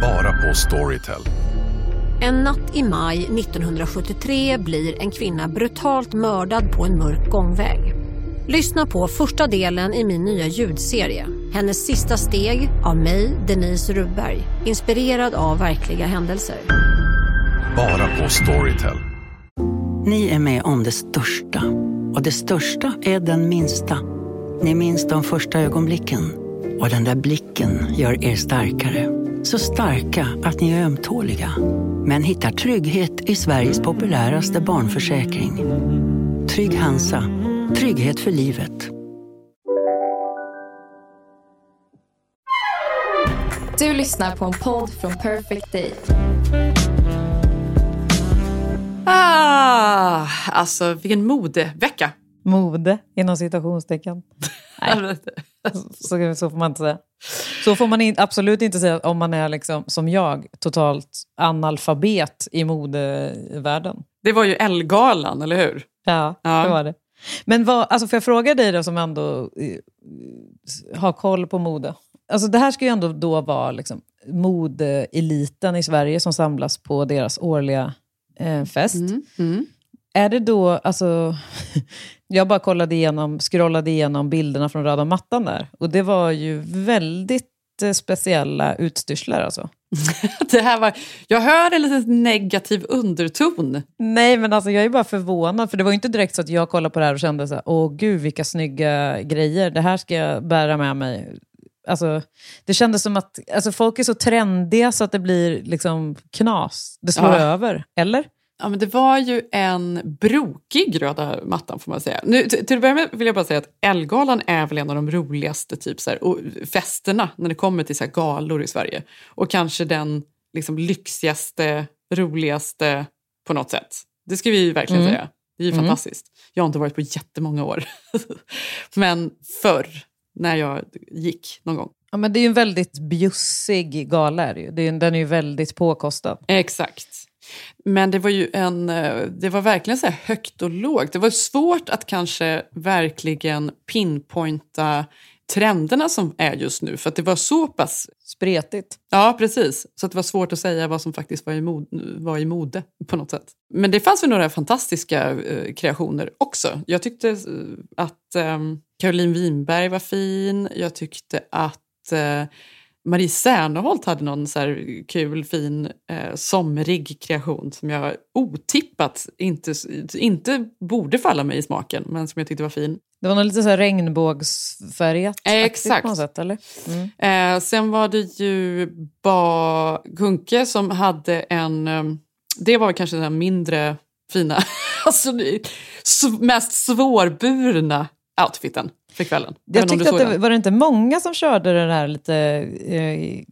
Bara på Storytel. En natt i maj 1973 blir en kvinna brutalt mördad på en mörk gångväg. Lyssna på första delen i min nya ljudserie. Hennes sista steg av mig, Denise Rubberg. Inspirerad av verkliga händelser. Bara på Storytel. Ni är med om det största. Och det största är den minsta. Ni minns de första ögonblicken. Och den där blicken gör er starkare. Så starka att ni är ömtåliga. Men hittar trygghet i Sveriges populäraste barnförsäkring. Trygg Hansa. Trygghet för livet. Du lyssnar på en podd från Perfect Day. Ah, alltså vilken modevecka. Mode, inom citationstecken. Nej, så, så får man inte säga. Så får man in, absolut inte säga om man är, liksom, som jag, totalt analfabet i modevärlden. Det var ju Ellegalan, eller hur? Ja, Ja. det var det. Men vad, alltså får jag fråga dig då som ändå eh, har koll på mode. Alltså det här ska ju ändå då vara liksom, modeeliten i Sverige som samlas på deras årliga eh, fest. Mm. Är det då, alltså, jag bara kollade igenom, scrollade igenom bilderna från röda mattan där. Och det var ju väldigt eh, speciella utstyrslar alltså. Det här var, jag hör en liten negativ underton. Nej, men alltså jag är bara förvånad. För det var ju inte direkt så att jag kollade på det här och kände så här, åh gud vilka snygga grejer, det här ska jag bära med mig. Alltså, det kändes som att alltså, folk är så trendiga så att det blir liksom knas. Det slår Ja. över, eller? Ja, men det var ju en brokig röda mattan får man säga. Nu, till att börja med vill jag bara säga att Ellegalan är väl en av de roligaste typ, så här, och festerna när det kommer till så här, galor i Sverige. Och kanske den liksom, lyxigaste, roligaste på något sätt. Det ska vi ju verkligen Mm. säga. Det är ju Mm. fantastiskt. Jag har inte varit på jättemånga år. men förr, när jag gick någon gång. Ja, men det är ju en väldigt bjussig gala. Är det ju. Den är ju väldigt påkostad. Exakt. Men det var ju en, eh, det var verkligen så här högt och lågt. Det var svårt att kanske verkligen pinpointa trenderna som är just nu. För att det var så pass... Spretigt. Ja, precis. Så att det var svårt att säga vad som faktiskt var i, mod, var i mode på något sätt. Men det fanns väl några fantastiska eh, kreationer också. Jag tyckte eh, att eh, Caroline Winberg var fin. Jag tyckte att eh, Marie Serneholt hade någon så här kul, fin, eh, somrig kreation som jag otippat inte, inte borde falla mig i smaken, men som jag tyckte var fin. Det var nog lite så här regnbågsfärgat Exakt. på något sätt, eller? Mm. Eh, sen var det ju Ba Kunke som hade en... Eh, det var kanske den mindre fina, alltså mest svårburna outfiten för kvällen. Jag tyckte att det den? var det inte många som körde den här lite, eh,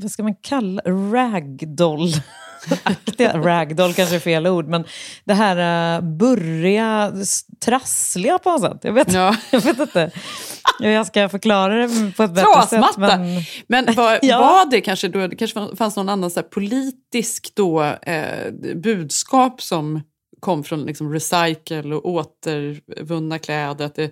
vad ska man kalla ragdoll aktiga Ragdoll kanske är fel ord, men det här uh, burriga, trassliga på något sätt. Jag vet, Ja. jag vet inte hur jag ska förklara det på ett bättre sätt. Trasmatta! Men, Men var, Ja. var det kanske då, det kanske fanns någon annan så här politisk då, eh, budskap som kom från liksom recycle och återvunna kläder? Att det,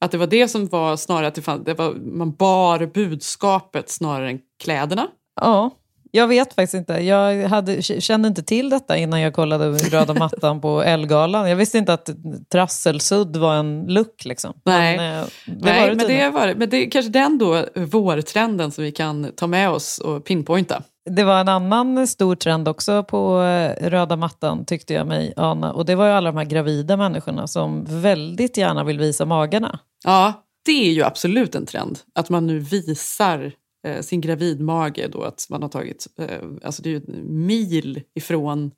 att det var det som var snarare att det fanns, det var, man bar budskapet snarare än kläderna? ja, jag vet faktiskt inte. Jag hade, kände inte till detta innan jag kollade röda mattan på Elgalan. Jag visste inte att trasselsudd var en look. Liksom. Nej. Men, eh, det Nej, var det men det var. Men det är kanske den då vårtrenden som vi kan ta med oss och pinpointa. Det var en annan stor trend också på eh, röda mattan tyckte jag mig ana. Och det var ju alla de här gravida människorna som väldigt gärna vill visa magarna. Ja, det är ju absolut en trend. Att man nu visar eh, sin gravidmage. Då, att man har tagit, eh, alltså det är ju en mil ifrån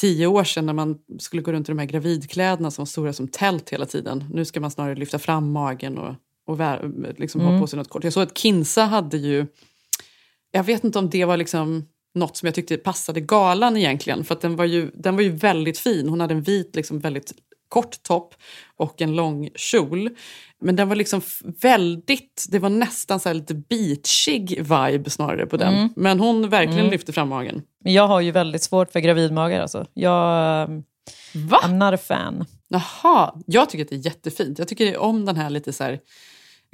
tio år sedan när man skulle gå runt i de här gravidkläderna som var stora som tält hela tiden. Nu ska man snarare lyfta fram magen och, och liksom ha på sig något kort. Jag såg att Kinsa hade ju, jag vet inte om det var liksom något som jag tyckte passade galan egentligen. För att den var ju, den var ju väldigt fin. Hon hade en vit, liksom väldigt kort topp och en lång kjol. Men den var liksom väldigt, det var nästan så lite beachig vibe snarare på den. Men hon verkligen lyfte fram magen. Jag har ju väldigt svårt för gravidmagar. Alltså. Jag, Va? I'm not a fan. Jaha, jag tycker att det är jättefint. Jag tycker om den här lite så här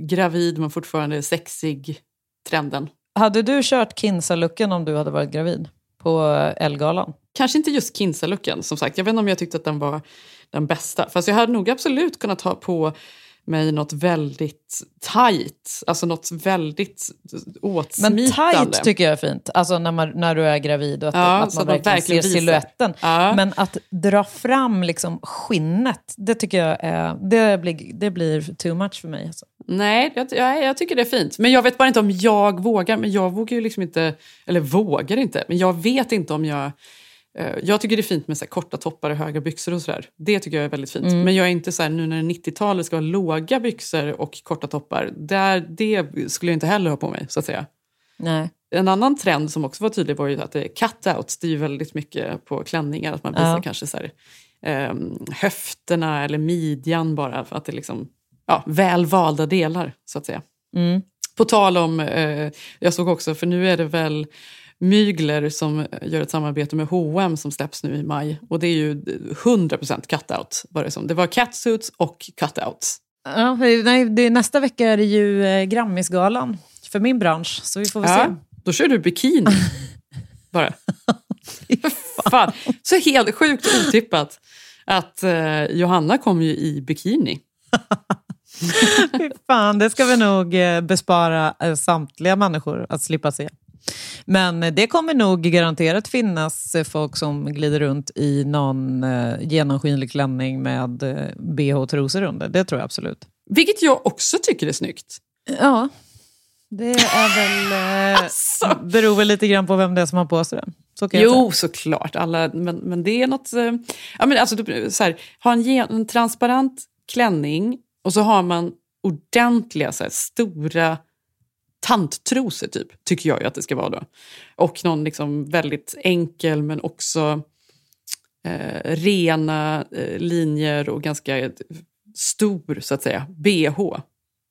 gravid men fortfarande sexig trenden. Hade du kört Kinsa-looken om du hade varit gravid på Elgalan? Kanske inte just Kinsa-looken, som sagt. Jag vet inte om jag tyckte att den var den bästa. Fast jag hade nog absolut kunnat ha på mig något väldigt tight, alltså något väldigt åtsmitande. Men tight tycker jag är fint, alltså när, man, när du är gravid och att, Ja, att man verkligen, verkligen ser siluetten. Ja. Men att dra fram liksom skinnet, det tycker jag är, det blir, det blir too much för mig. Alltså. Nej, jag, jag, jag tycker det är fint. Men jag vet bara inte om jag vågar. Men jag vågar ju liksom inte, eller vågar inte, men jag vet inte om jag... eh, Jag tycker det är fint med så korta toppar och höga byxor och sådär. Det tycker jag är väldigt fint. Men jag är inte så här, nu när 90-talet ska vara låga byxor och korta toppar. Där, det skulle jag inte heller ha på mig, så att säga. Nej. En annan trend som också var tydlig var ju att det är cutouts. Det är ju väldigt mycket på klänningar. Att man visar Ja. kanske så här, ehm, höfterna eller midjan bara. För att det liksom, ja, väl valda delar, så att säga. Mm. På tal om, eh, jag såg också, för nu är det väl Mygler som gör ett samarbete med H&M som släpps nu i maj. Och det är ju 100% cutout var det som. Det var catsuits och cutouts. Ja, nej, det, nästa vecka är det ju eh, Grammisgalan för min bransch, så vi får väl se. Ja, då kör du bikini. Bara. Fan. Så helt sjukt otippat att eh, Johanna kom ju i bikini. Fy fan, det ska vi nog eh, bespara eh, samtliga människor att slippa se. Men eh, det kommer nog garanterat finnas folk som glider runt i någon genomskinlig klänning med bh-trosor under. Det tror jag absolut. Vilket jag också tycker är snyggt. Ja, det är väl... Alltså. beror väl lite grann på vem det är som har på sig det. Så. Jo, såklart. Alla, men, men det är något... Ja, men alltså, så här, ha en, en transparent klänning och så har man ordentliga så här, stora tanttrosor, typ, tycker jag att det ska vara då. Och någon liksom väldigt enkel men också eh, rena eh, linjer och ganska stor, så att säga, bh.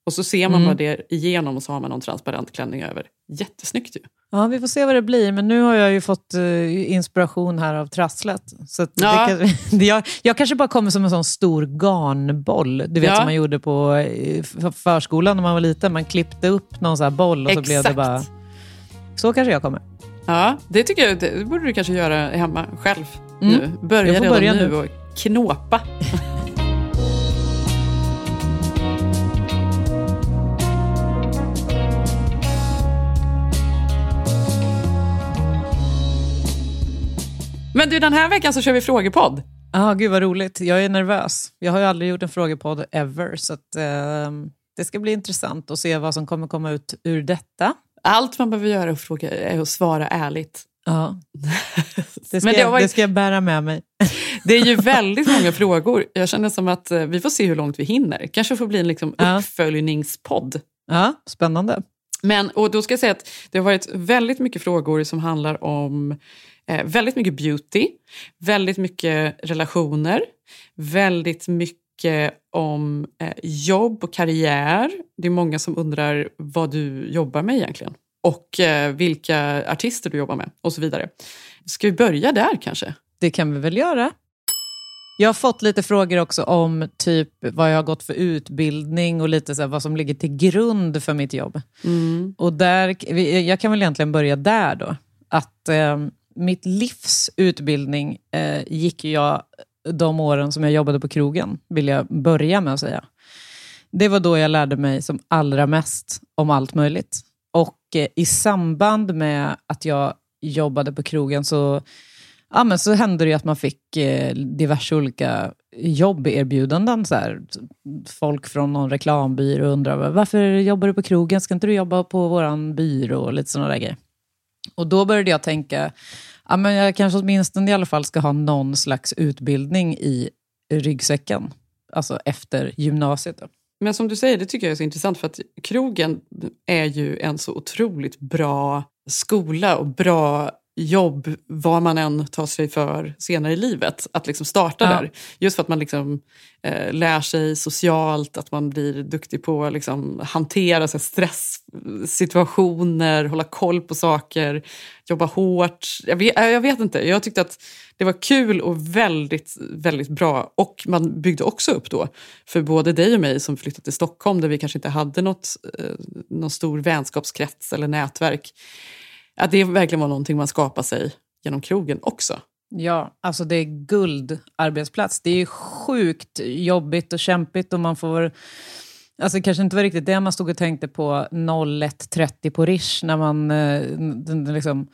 Och så ser man Mm. bara det igenom och så har man någon transparent klänning över. Jättesnyggt ju. Ja, vi får se vad det blir. Men nu har jag ju fått eh, inspiration här av trasslet. Så Ja. det kan, jag, jag kanske bara kommer som en sån stor garnboll. Du vet Ja. som man gjorde på eh, förskolan när man var liten. Man klippte upp någon sån här boll och så blev det Exakt. bara... Så kanske jag kommer. Ja, det tycker jag det borde du kanske göra hemma själv Mm. nu. Börja redan börja nu nu. och knåpa. Men du, den här veckan så kör vi frågepodd. Ah, gud vad roligt. Jag är nervös. Jag har ju aldrig gjort en frågepodd ever. Så att, eh, det ska bli intressant att se vad som kommer komma ut ur detta. Allt man behöver göra och fråga är att svara ärligt. Ja. Det ska, Men det jag, det ska jag bära med mig. Det är ju väldigt många frågor. Jag känner som att eh, vi får se hur långt vi hinner. Kanske får bli en liksom Ja. uppföljningspodd. Ja, spännande. Men, och då ska jag säga att det har varit väldigt mycket frågor som handlar om eh, väldigt mycket beauty, väldigt mycket relationer, väldigt mycket om eh, jobb och karriär. Det är många som undrar vad du jobbar med egentligen och eh, vilka artister du jobbar med och så vidare. Ska vi börja där kanske? Det kan vi väl göra. Jag har fått lite frågor också om typ vad jag har gått för utbildning och lite så vad som ligger till grund för mitt jobb. Och där, jag kan väl egentligen börja där då. Att eh, mitt livs utbildning eh, gick jag de åren som jag jobbade på krogen, vill jag börja med att säga. Det var då jag lärde mig som allra mest om allt möjligt. Och eh, i samband med att jag jobbade på krogen så, ja, men så hände det ju att man fick eh, diverse olika jobberbjudanden. Så här. Folk från någon reklambyrå undrar varför jobbar du på krogen? Ska inte du jobba på vår byrå? Och lite sådana där grejer. Och då började jag tänka, ja, men jag kanske åtminstone i alla fall ska ha någon slags utbildning i ryggsäcken. Alltså efter gymnasiet. Då. Men som du säger, det tycker jag är så intressant för att krogen är ju en så otroligt bra skola och bra jobb, vad man än tar sig för senare i livet. Att liksom starta Ja. där. Just för att man liksom, eh, lär sig socialt, att man blir duktig på att liksom, hantera så här, stresssituationer, hålla koll på saker, jobba hårt. Jag vet, eh, jag vet inte, jag tyckte att det var kul och väldigt, väldigt bra. Och man byggde också upp då, för både dig och mig som flyttade till Stockholm där vi kanske inte hade något, eh, någon stor vänskapskrets eller nätverk. Att det verkligen var någonting man skapade sig genom krogen också. Ja, alltså det är guldarbetsplats. Det är sjukt jobbigt och kämpigt och man får... Alltså det kanske inte var riktigt det man stod och tänkte på 01.30 på Rish när man eh, liksom,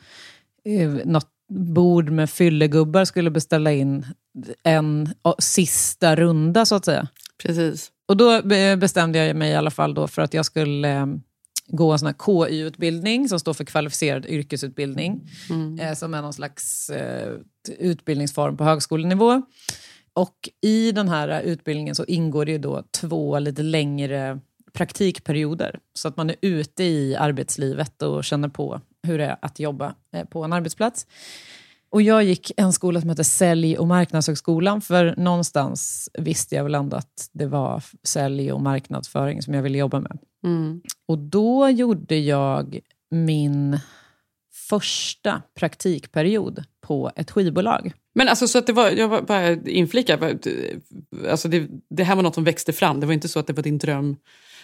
eh, något bord med fyllegubbar skulle beställa in en sista runda så att säga. Precis. Och då bestämde jag mig i alla fall då för att jag skulle eh, gå en sån här KY-utbildning som står för kvalificerad yrkesutbildning. Eh, som är någon slags eh, utbildningsform på högskolenivå. Och i den här utbildningen så ingår det ju då två lite längre praktikperioder. Så att man är ute i arbetslivet och känner på hur det är att jobba eh, på en arbetsplats. Och jag gick en skola som heter Sälj och marknadshögskolan, för någonstans visste jag väl ändå att det var sälj och marknadsföring som jag ville jobba med. Mm. Och då gjorde jag min första praktikperiod på ett skivbolag. Men alltså så att det var, jag var bara inflika, var- alltså det, det här var något som växte fram. Det var inte så att det var din dröm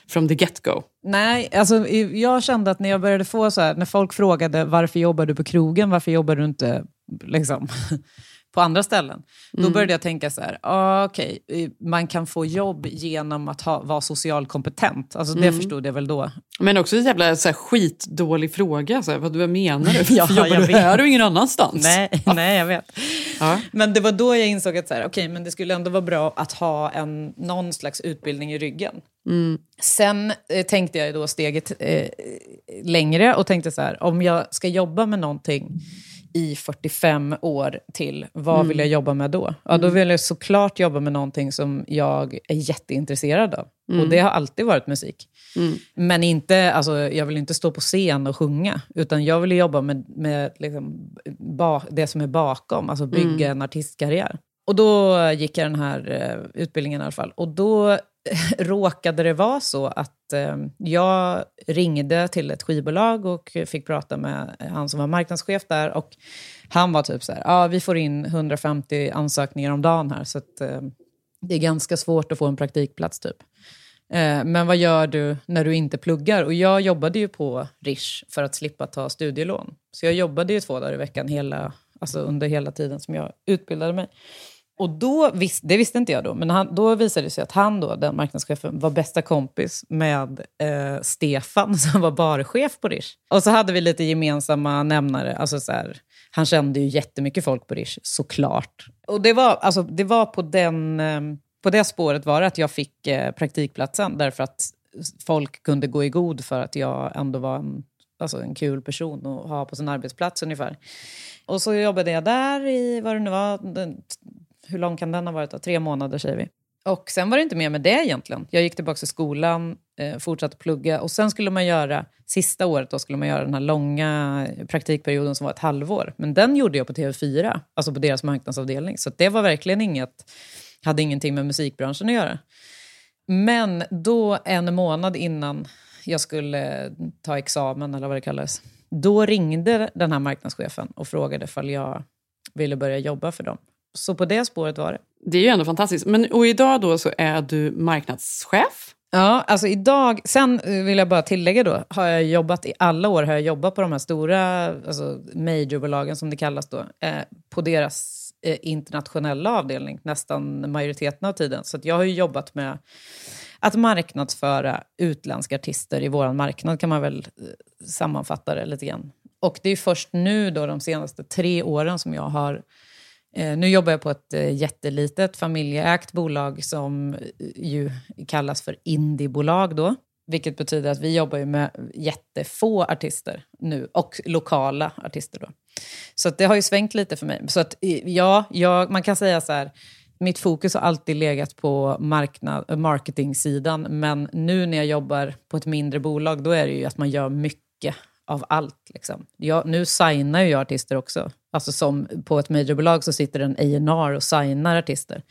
from the get-go. Nej, alltså jag kände att när jag började få så här, när folk frågade varför jobbar du på krogen, varför jobbar du inte liksom, på andra ställen? Då började jag tänka så här, ah, okej, eh, man kan få jobb genom att ha, vara social kompetent. Alltså det förstod jag väl då. Men också en jävla så här, skitdålig fråga. Så här, vad, vad menar du? Ja, jobbar jag du vet. här och ingen annanstans? Nej, nej, jag vet. Ja. Men det var då jag insåg att så här, okay, men det skulle ändå vara bra att ha en, någon slags utbildning i ryggen. Sen eh, tänkte jag då steget eh, längre och tänkte så här, om jag ska jobba med någonting i 45 år till, vad vill jag jobba med då? Ja, då vill jag såklart jobba med någonting som jag är jätteintresserad av. Och det har alltid varit musik. Men inte, alltså, jag vill inte stå på scen och sjunga, utan jag vill jobba med, med liksom, ba, det som är bakom, alltså bygga en artistkarriär. Och då gick jag den här eh, utbildningen i alla fall. Och då råkade det vara så att eh, jag ringde till ett skivbolag och fick prata med han som var marknadschef där. Och han var typ så här, ah, vi får in 150 ansökningar om dagen här, så att, eh, det är ganska svårt att få en praktikplats typ. Eh, Men vad gör du när du inte pluggar? Och jag jobbade ju på Rish för att slippa ta studielån. Så jag jobbade ju två dagar i veckan hela, alltså under hela tiden som jag utbildade mig. Och då, vis, det visste inte jag då, men han, då visade det sig att han, då, den marknadschefen, var bästa kompis med eh, Stefan som var barchef på Rish. Och så hade vi lite gemensamma nämnare. Alltså så här, han kände ju jättemycket folk på Rish, såklart. Och det var, alltså, det var på, den, eh, på det spåret var det att jag fick eh, praktikplatsen, därför att folk kunde gå i god för att jag ändå var en, alltså en kul person att ha på sin arbetsplats ungefär. Och så jobbade jag där i, vad det nu var, hur lång kan den ha varit? Då? Tre månader säger vi. Och sen var det inte mer med det egentligen. Jag gick tillbaka till skolan, eh, fortsatte plugga och sen skulle man göra, sista året då skulle man göra den här långa praktikperioden som var ett halvår. Men den gjorde jag på TV4, alltså på deras marknadsavdelning. Så det var verkligen inget, hade ingenting med musikbranschen att göra. Men då en månad innan jag skulle ta examen, eller vad det kallades, då ringde den här marknadschefen och frågade ifall jag ville börja jobba för dem. Så på det spåret var det. Det är ju ändå fantastiskt. Men, och idag då så är du marknadschef. Ja, alltså idag, sen eh, vill jag bara tillägga då, har jag jobbat i alla år har jag jobbat på de här stora alltså majorbolagen som det kallas då, eh, på deras eh, internationella avdelning nästan majoriteten av tiden. Så jag har ju jobbat med att marknadsföra utländska artister i vår marknad kan man väl eh, sammanfatta det lite grann. Och det är först nu då de senaste tre åren som jag har Eh, nu jobbar jag på ett eh, jättelitet familjeägt bolag som eh, ju kallas för indiebolag då. Vilket betyder att vi jobbar ju med jättefå artister nu och lokala artister då. Så att det har ju svängt lite för mig. Så att ja, jag, man kan säga så här, mitt fokus har alltid legat på marknad, eh, marketingsidan men nu när jag jobbar på ett mindre bolag då är det ju att man gör mycket av allt. Liksom. Jag, nu signar ju jag artister också. Alltså som på ett majorbolag så sitter en A&R och signar artister.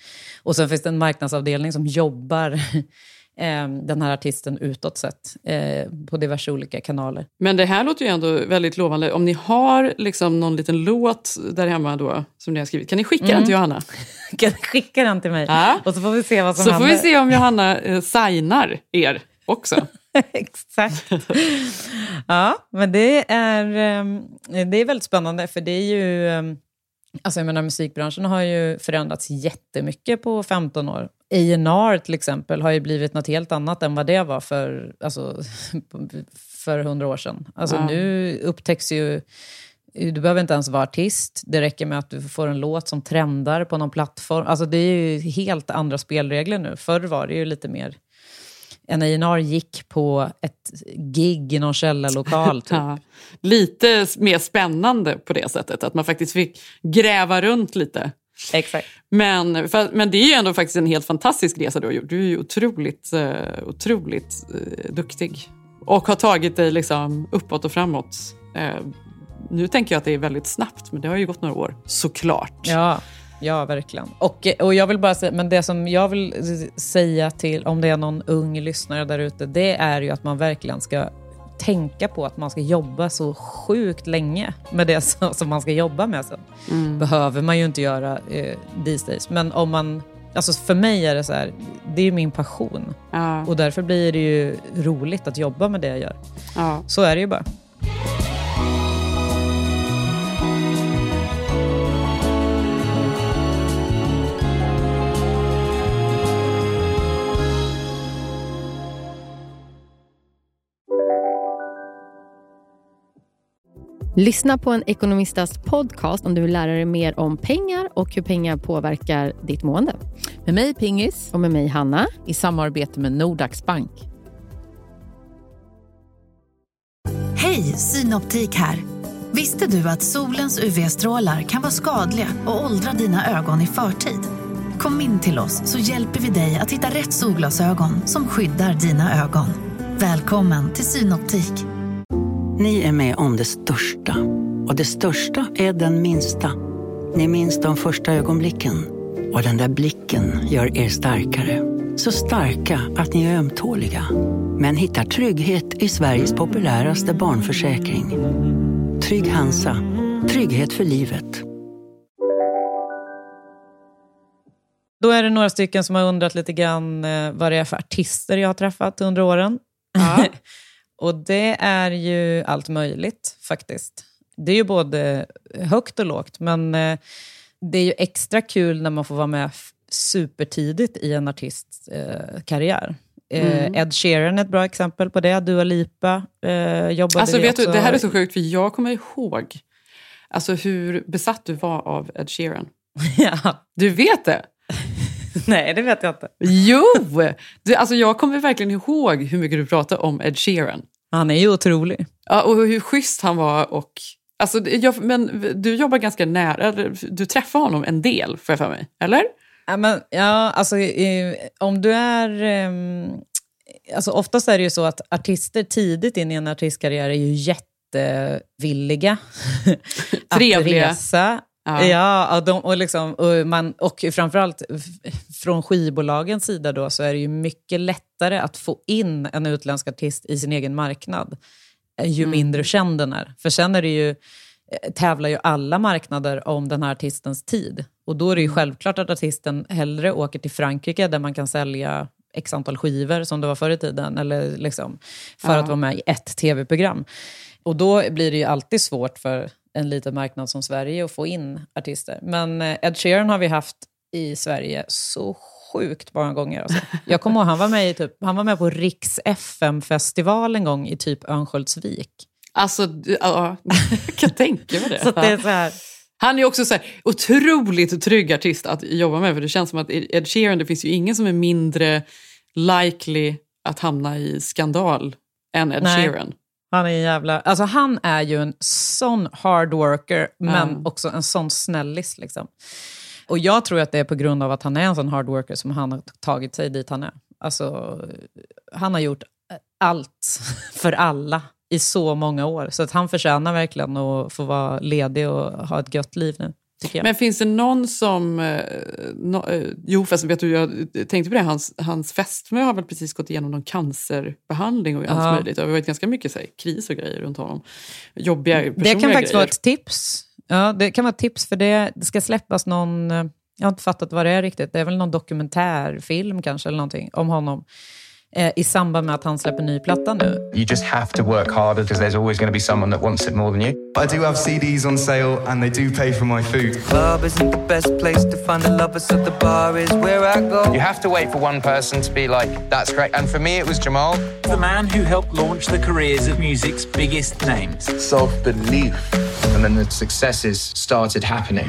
Och sen finns det en marknadsavdelning som jobbar eh, den här artisten utåt sett eh, på diverse olika kanaler. Men det här låter ju ändå väldigt lovande. Om ni har liksom någon liten låt där hemma då, som ni har skrivit, kan ni skicka den till Johanna? Kan du skicka den till mig? Ja. Och så får vi se vad som Så händer. får vi se om Johanna eh, signar er också. Exakt. Ja, men det är, ehm, det är väldigt spännande, för det är ju... ehm, Alltså jag menar, musikbranschen har ju förändrats jättemycket på 15 år. A&R till exempel har ju blivit något helt annat än vad det var för, alltså, för 100 år sedan. Alltså Ja. nu upptäcks ju... Du behöver inte ens vara artist. Det räcker med att du får en låt som trendar på någon plattform. Alltså det är ju helt andra spelregler nu. Förr var det ju lite mer... En A&R gick på ett gig i någon källarlokal. Typ. Ja. Lite mer spännande på det sättet, att man faktiskt fick gräva runt lite. Exakt. Men, för, men det är ju ändå faktiskt en helt fantastisk resa du har gjort. Du är ju otroligt, eh, otroligt eh, duktig. Och har tagit dig liksom uppåt och framåt. Eh, nu tänker jag att det är väldigt snabbt, men det har ju gått några år. Såklart. Ja, ja verkligen. Och, och jag vill bara säga, men det som jag vill säga till, om det är någon ung lyssnare där ute, det är ju att man verkligen ska tänka på att man ska jobba så sjukt länge med det som, som man ska jobba med sen. behöver man ju inte göra eh, these days. Men om man... Alltså för mig är det så här, det är min passion. Ja, Och därför blir det ju roligt att jobba med det jag gör. ja. Så är det ju bara. Lyssna på en ekonomistas podcast om du vill lära dig mer om pengar och hur pengar påverkar ditt mående. Med mig Pingis Och med mig Hanna. i samarbete med Nordax Bank. Hej, Synoptik här. Visste du att solens UV-strålar kan vara skadliga och åldra dina ögon i förtid? Kom in till oss så hjälper vi dig att hitta rätt solglasögon som skyddar dina ögon. Välkommen till Synoptik. Ni är med om det största. Och det största är den minsta. Ni minns de första ögonblicken. Och den där blicken gör er starkare. Så starka att ni är ömtåliga. Men hittar trygghet i Sveriges populäraste barnförsäkring. Trygg Hansa. Trygghet för livet. Då är det några stycken som har undrat lite grann eh, vad det är för artister jag har träffat under åren. och det är ju allt möjligt faktiskt. Det är ju både högt och lågt, men eh, det är ju extra kul när man får vara med supertidigt i en artists eh, karriär. Eh, Ed Sheeran är ett bra exempel på det. Dua Lipa eh, jobbade Alltså, vet du, också. det här är så sjukt, för jag kommer ihåg alltså, hur besatt du var av Ed Sheeran. ja. Du vet det? Nej, det vet jag inte. Jo! Du, alltså, jag kommer verkligen ihåg hur mycket du pratade om Ed Sheeran. Han är ju otrolig. Ja, och hur schysst han var. Och, alltså, jag, men du jobbar ganska nära, du träffar honom en del, får jag för mig. Eller? Ja, men, ja, alltså, om du är... ehm, alltså, oftast är det ju så att artister tidigt in i en artistkarriär är ju jättevilliga att resa. Ja. Ja, och, de, och, liksom, och, man, och framförallt från skivbolagens sida då, så är det ju mycket lättare att få in en utländsk artist i sin egen marknad eh, ju mindre känd den är. För sen är det ju, eh, tävlar ju alla marknader om den här artistens tid. Och då är det ju självklart att artisten hellre åker till Frankrike där man kan sälja x antal skivor som det var förr i tiden, eller liksom, för att vara med i ett tv-program. Och då blir det ju alltid svårt för en liten marknad som Sverige att få in artister. Men eh, Ed Sheeran har vi haft i Sverige så sjukt många gånger. Alltså. Jag kommer ihåg, han var med, i typ, han var med på Riks FM-festival en gång i typ Örnsköldsvik. Alltså, ja, jag kan tänka mig det. Så det är så här, Han är också så här, otroligt trygg artist att jobba med. För Det känns som att Ed Sheeran, det finns ju ingen som är mindre likely att hamna i skandal än Ed Nej. Sheeran. Han är en jävla... Alltså han är ju en sån hard worker, men Ja. också en sån snällis. Liksom. Och jag tror att det är på grund av att han är en sån hard worker som han har tagit sig dit han är. Alltså, han har gjort allt för alla. i så många år. Så att han förtjänar verkligen att få vara ledig och ha ett gött liv nu. Men finns det någon som... Eh, no, eh, jo, fast vet du, jag tänkte på det, hans, hans fästmö har väl precis gått igenom någon cancerbehandling och allt Ja. möjligt. Det har varit ganska mycket så här, kris och grejer runt honom. Jobbiga personliga Det kan faktiskt vara grejer. ett tips. Ja, det kan vara ett tips, för det, det ska släppas någon... eh, Jag har inte fattat vad det är riktigt. Det är väl någon dokumentärfilm kanske, eller någonting, om honom. Eh, I samband med att han släpper ny platta nu. You just have to work harder because there's always going to be someone that wants it more than you. I do have CDs on sale and they do pay for my food. Club isn't the best place to find the lovers, so the bar is where I go. You have to wait for one person to be like, that's great. And for me, it was Jamal. The man who helped launch the careers of music's biggest names. Self belief. And then the successes started happening.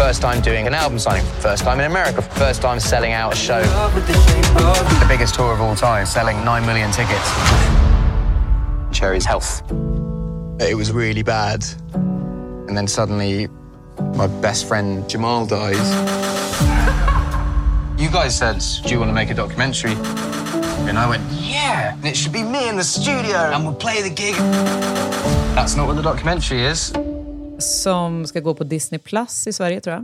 First time doing an album signing, first time in America, first time selling out a show. The biggest tour of all time, selling 9 million tickets. Cherry's health. It was really bad. And then suddenly, my best friend Jamal dies. You guys said, Do you want to make a documentary? And I went, Yeah, and it should be me in the studio, and we'll play the gig. That's not what the documentary is. Som ska gå på Disney Plus i Sverige, tror jag.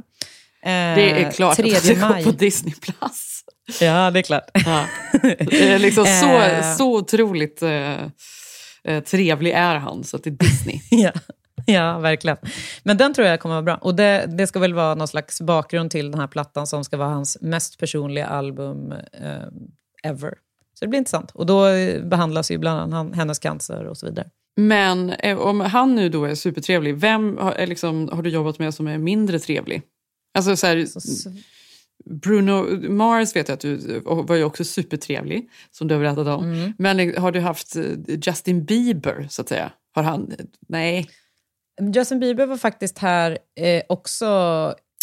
Eh, Det är klart att det 3 ska gå maj. på Disney+. Plus. Ja, det är klart. Ja. Det är liksom så, Eh. så otroligt eh, eh, trevlig är han, så att det är Disney. ja. ja, verkligen. Men den tror jag kommer vara bra. Och det, det ska väl vara någon slags bakgrund till den här plattan som ska vara hans mest personliga album eh, ever. Så det blir intressant. Och då eh, behandlas ju bland annat hennes cancer och så vidare. Men eh, om han nu då är supertrevlig, vem har, är liksom, har du jobbat med som är mindre trevlig? Alltså så här, Bruno Mars vet jag att du var ju också supertrevlig, som du har berättat om. Mm. Men eh, har du haft eh, Justin Bieber, så att säga? Har han... Nej. Justin Bieber var faktiskt här eh, också...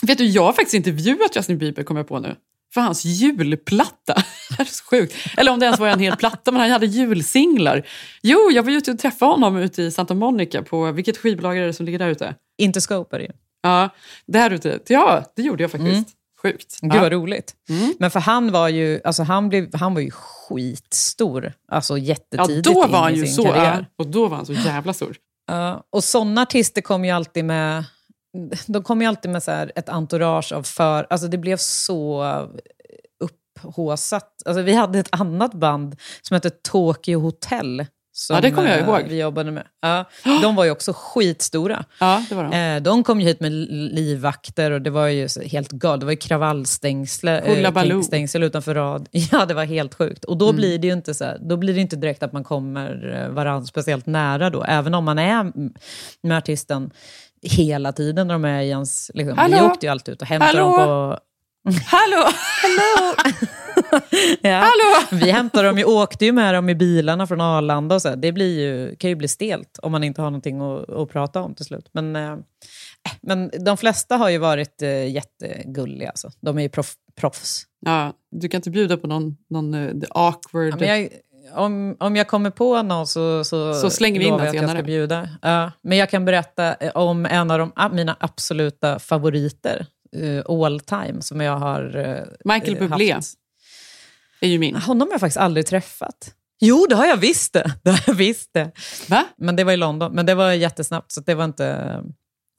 Vet du, jag har faktiskt intervjuat Justin Bieber, kommer jag på nu. För hans julplatta. Det är så sjukt. Eller om det ens var en hel platta, men han hade julsinglar. Jo, jag var ute och träffade honom ute i Santa Monica på, vilket skivbolag är det som ligger där ute? Interscope är det ju. Ja, där ute. Ja, det gjorde jag faktiskt. Mm. Sjukt. Gud ja. vad roligt. Men för han var ju, alltså han blev, han var ju skitstor. Alltså Ja, jättetidigt då in var han ju så, karriär. ja, och då var han så jävla stor. Ja, och sådana artister kommer ju alltid med de kommer ju alltid med så här ett entourage av för... Alltså det blev så upphåsat. Alltså vi hade ett annat band som hette Tokyo Hotel. Som Ja, det kommer jag eh, ihåg. Vi jobbade med. Ja, de var ju också skitstora. Ja, det var de. Eh, de kom ju hit med livvakter och det var ju helt galet. Det var ju kravallstängsel eh, utanför rad. Ja, det var helt sjukt. Och då Mm. blir det ju inte så här, då blir det inte direkt att man kommer varandra speciellt nära då. Även om man är med artisten hela tiden när de är i ens... Liksom, vi åkte ju alltid ut och hämtade Hallå? dem på... Hallå! Ja. Hallå! Vi hämtade dem, vi åkte ju med dem i bilarna från Arlanda och så. Det blir ju, kan ju bli stelt om man inte har någonting att, att prata om till slut. Men, eh, men de flesta har ju varit eh, jättegulliga. Alltså. De är ju proff, proffs. Ja, du kan inte bjuda på någon, någon uh, the awkward... Ja, jag, om, om jag kommer på någon så, så, Så slänger vi in jag att jag ska bjuda. Ja, men jag kan berätta eh, om en av de, ah, mina absoluta favoriter eh, all time som jag har eh, Michael Bublé haft. är ju min. Honom har jag faktiskt aldrig träffat. Jo, det har jag visst det. det, har jag visst det. Va? Men det var i London. Men det var jättesnabbt, så det var inte...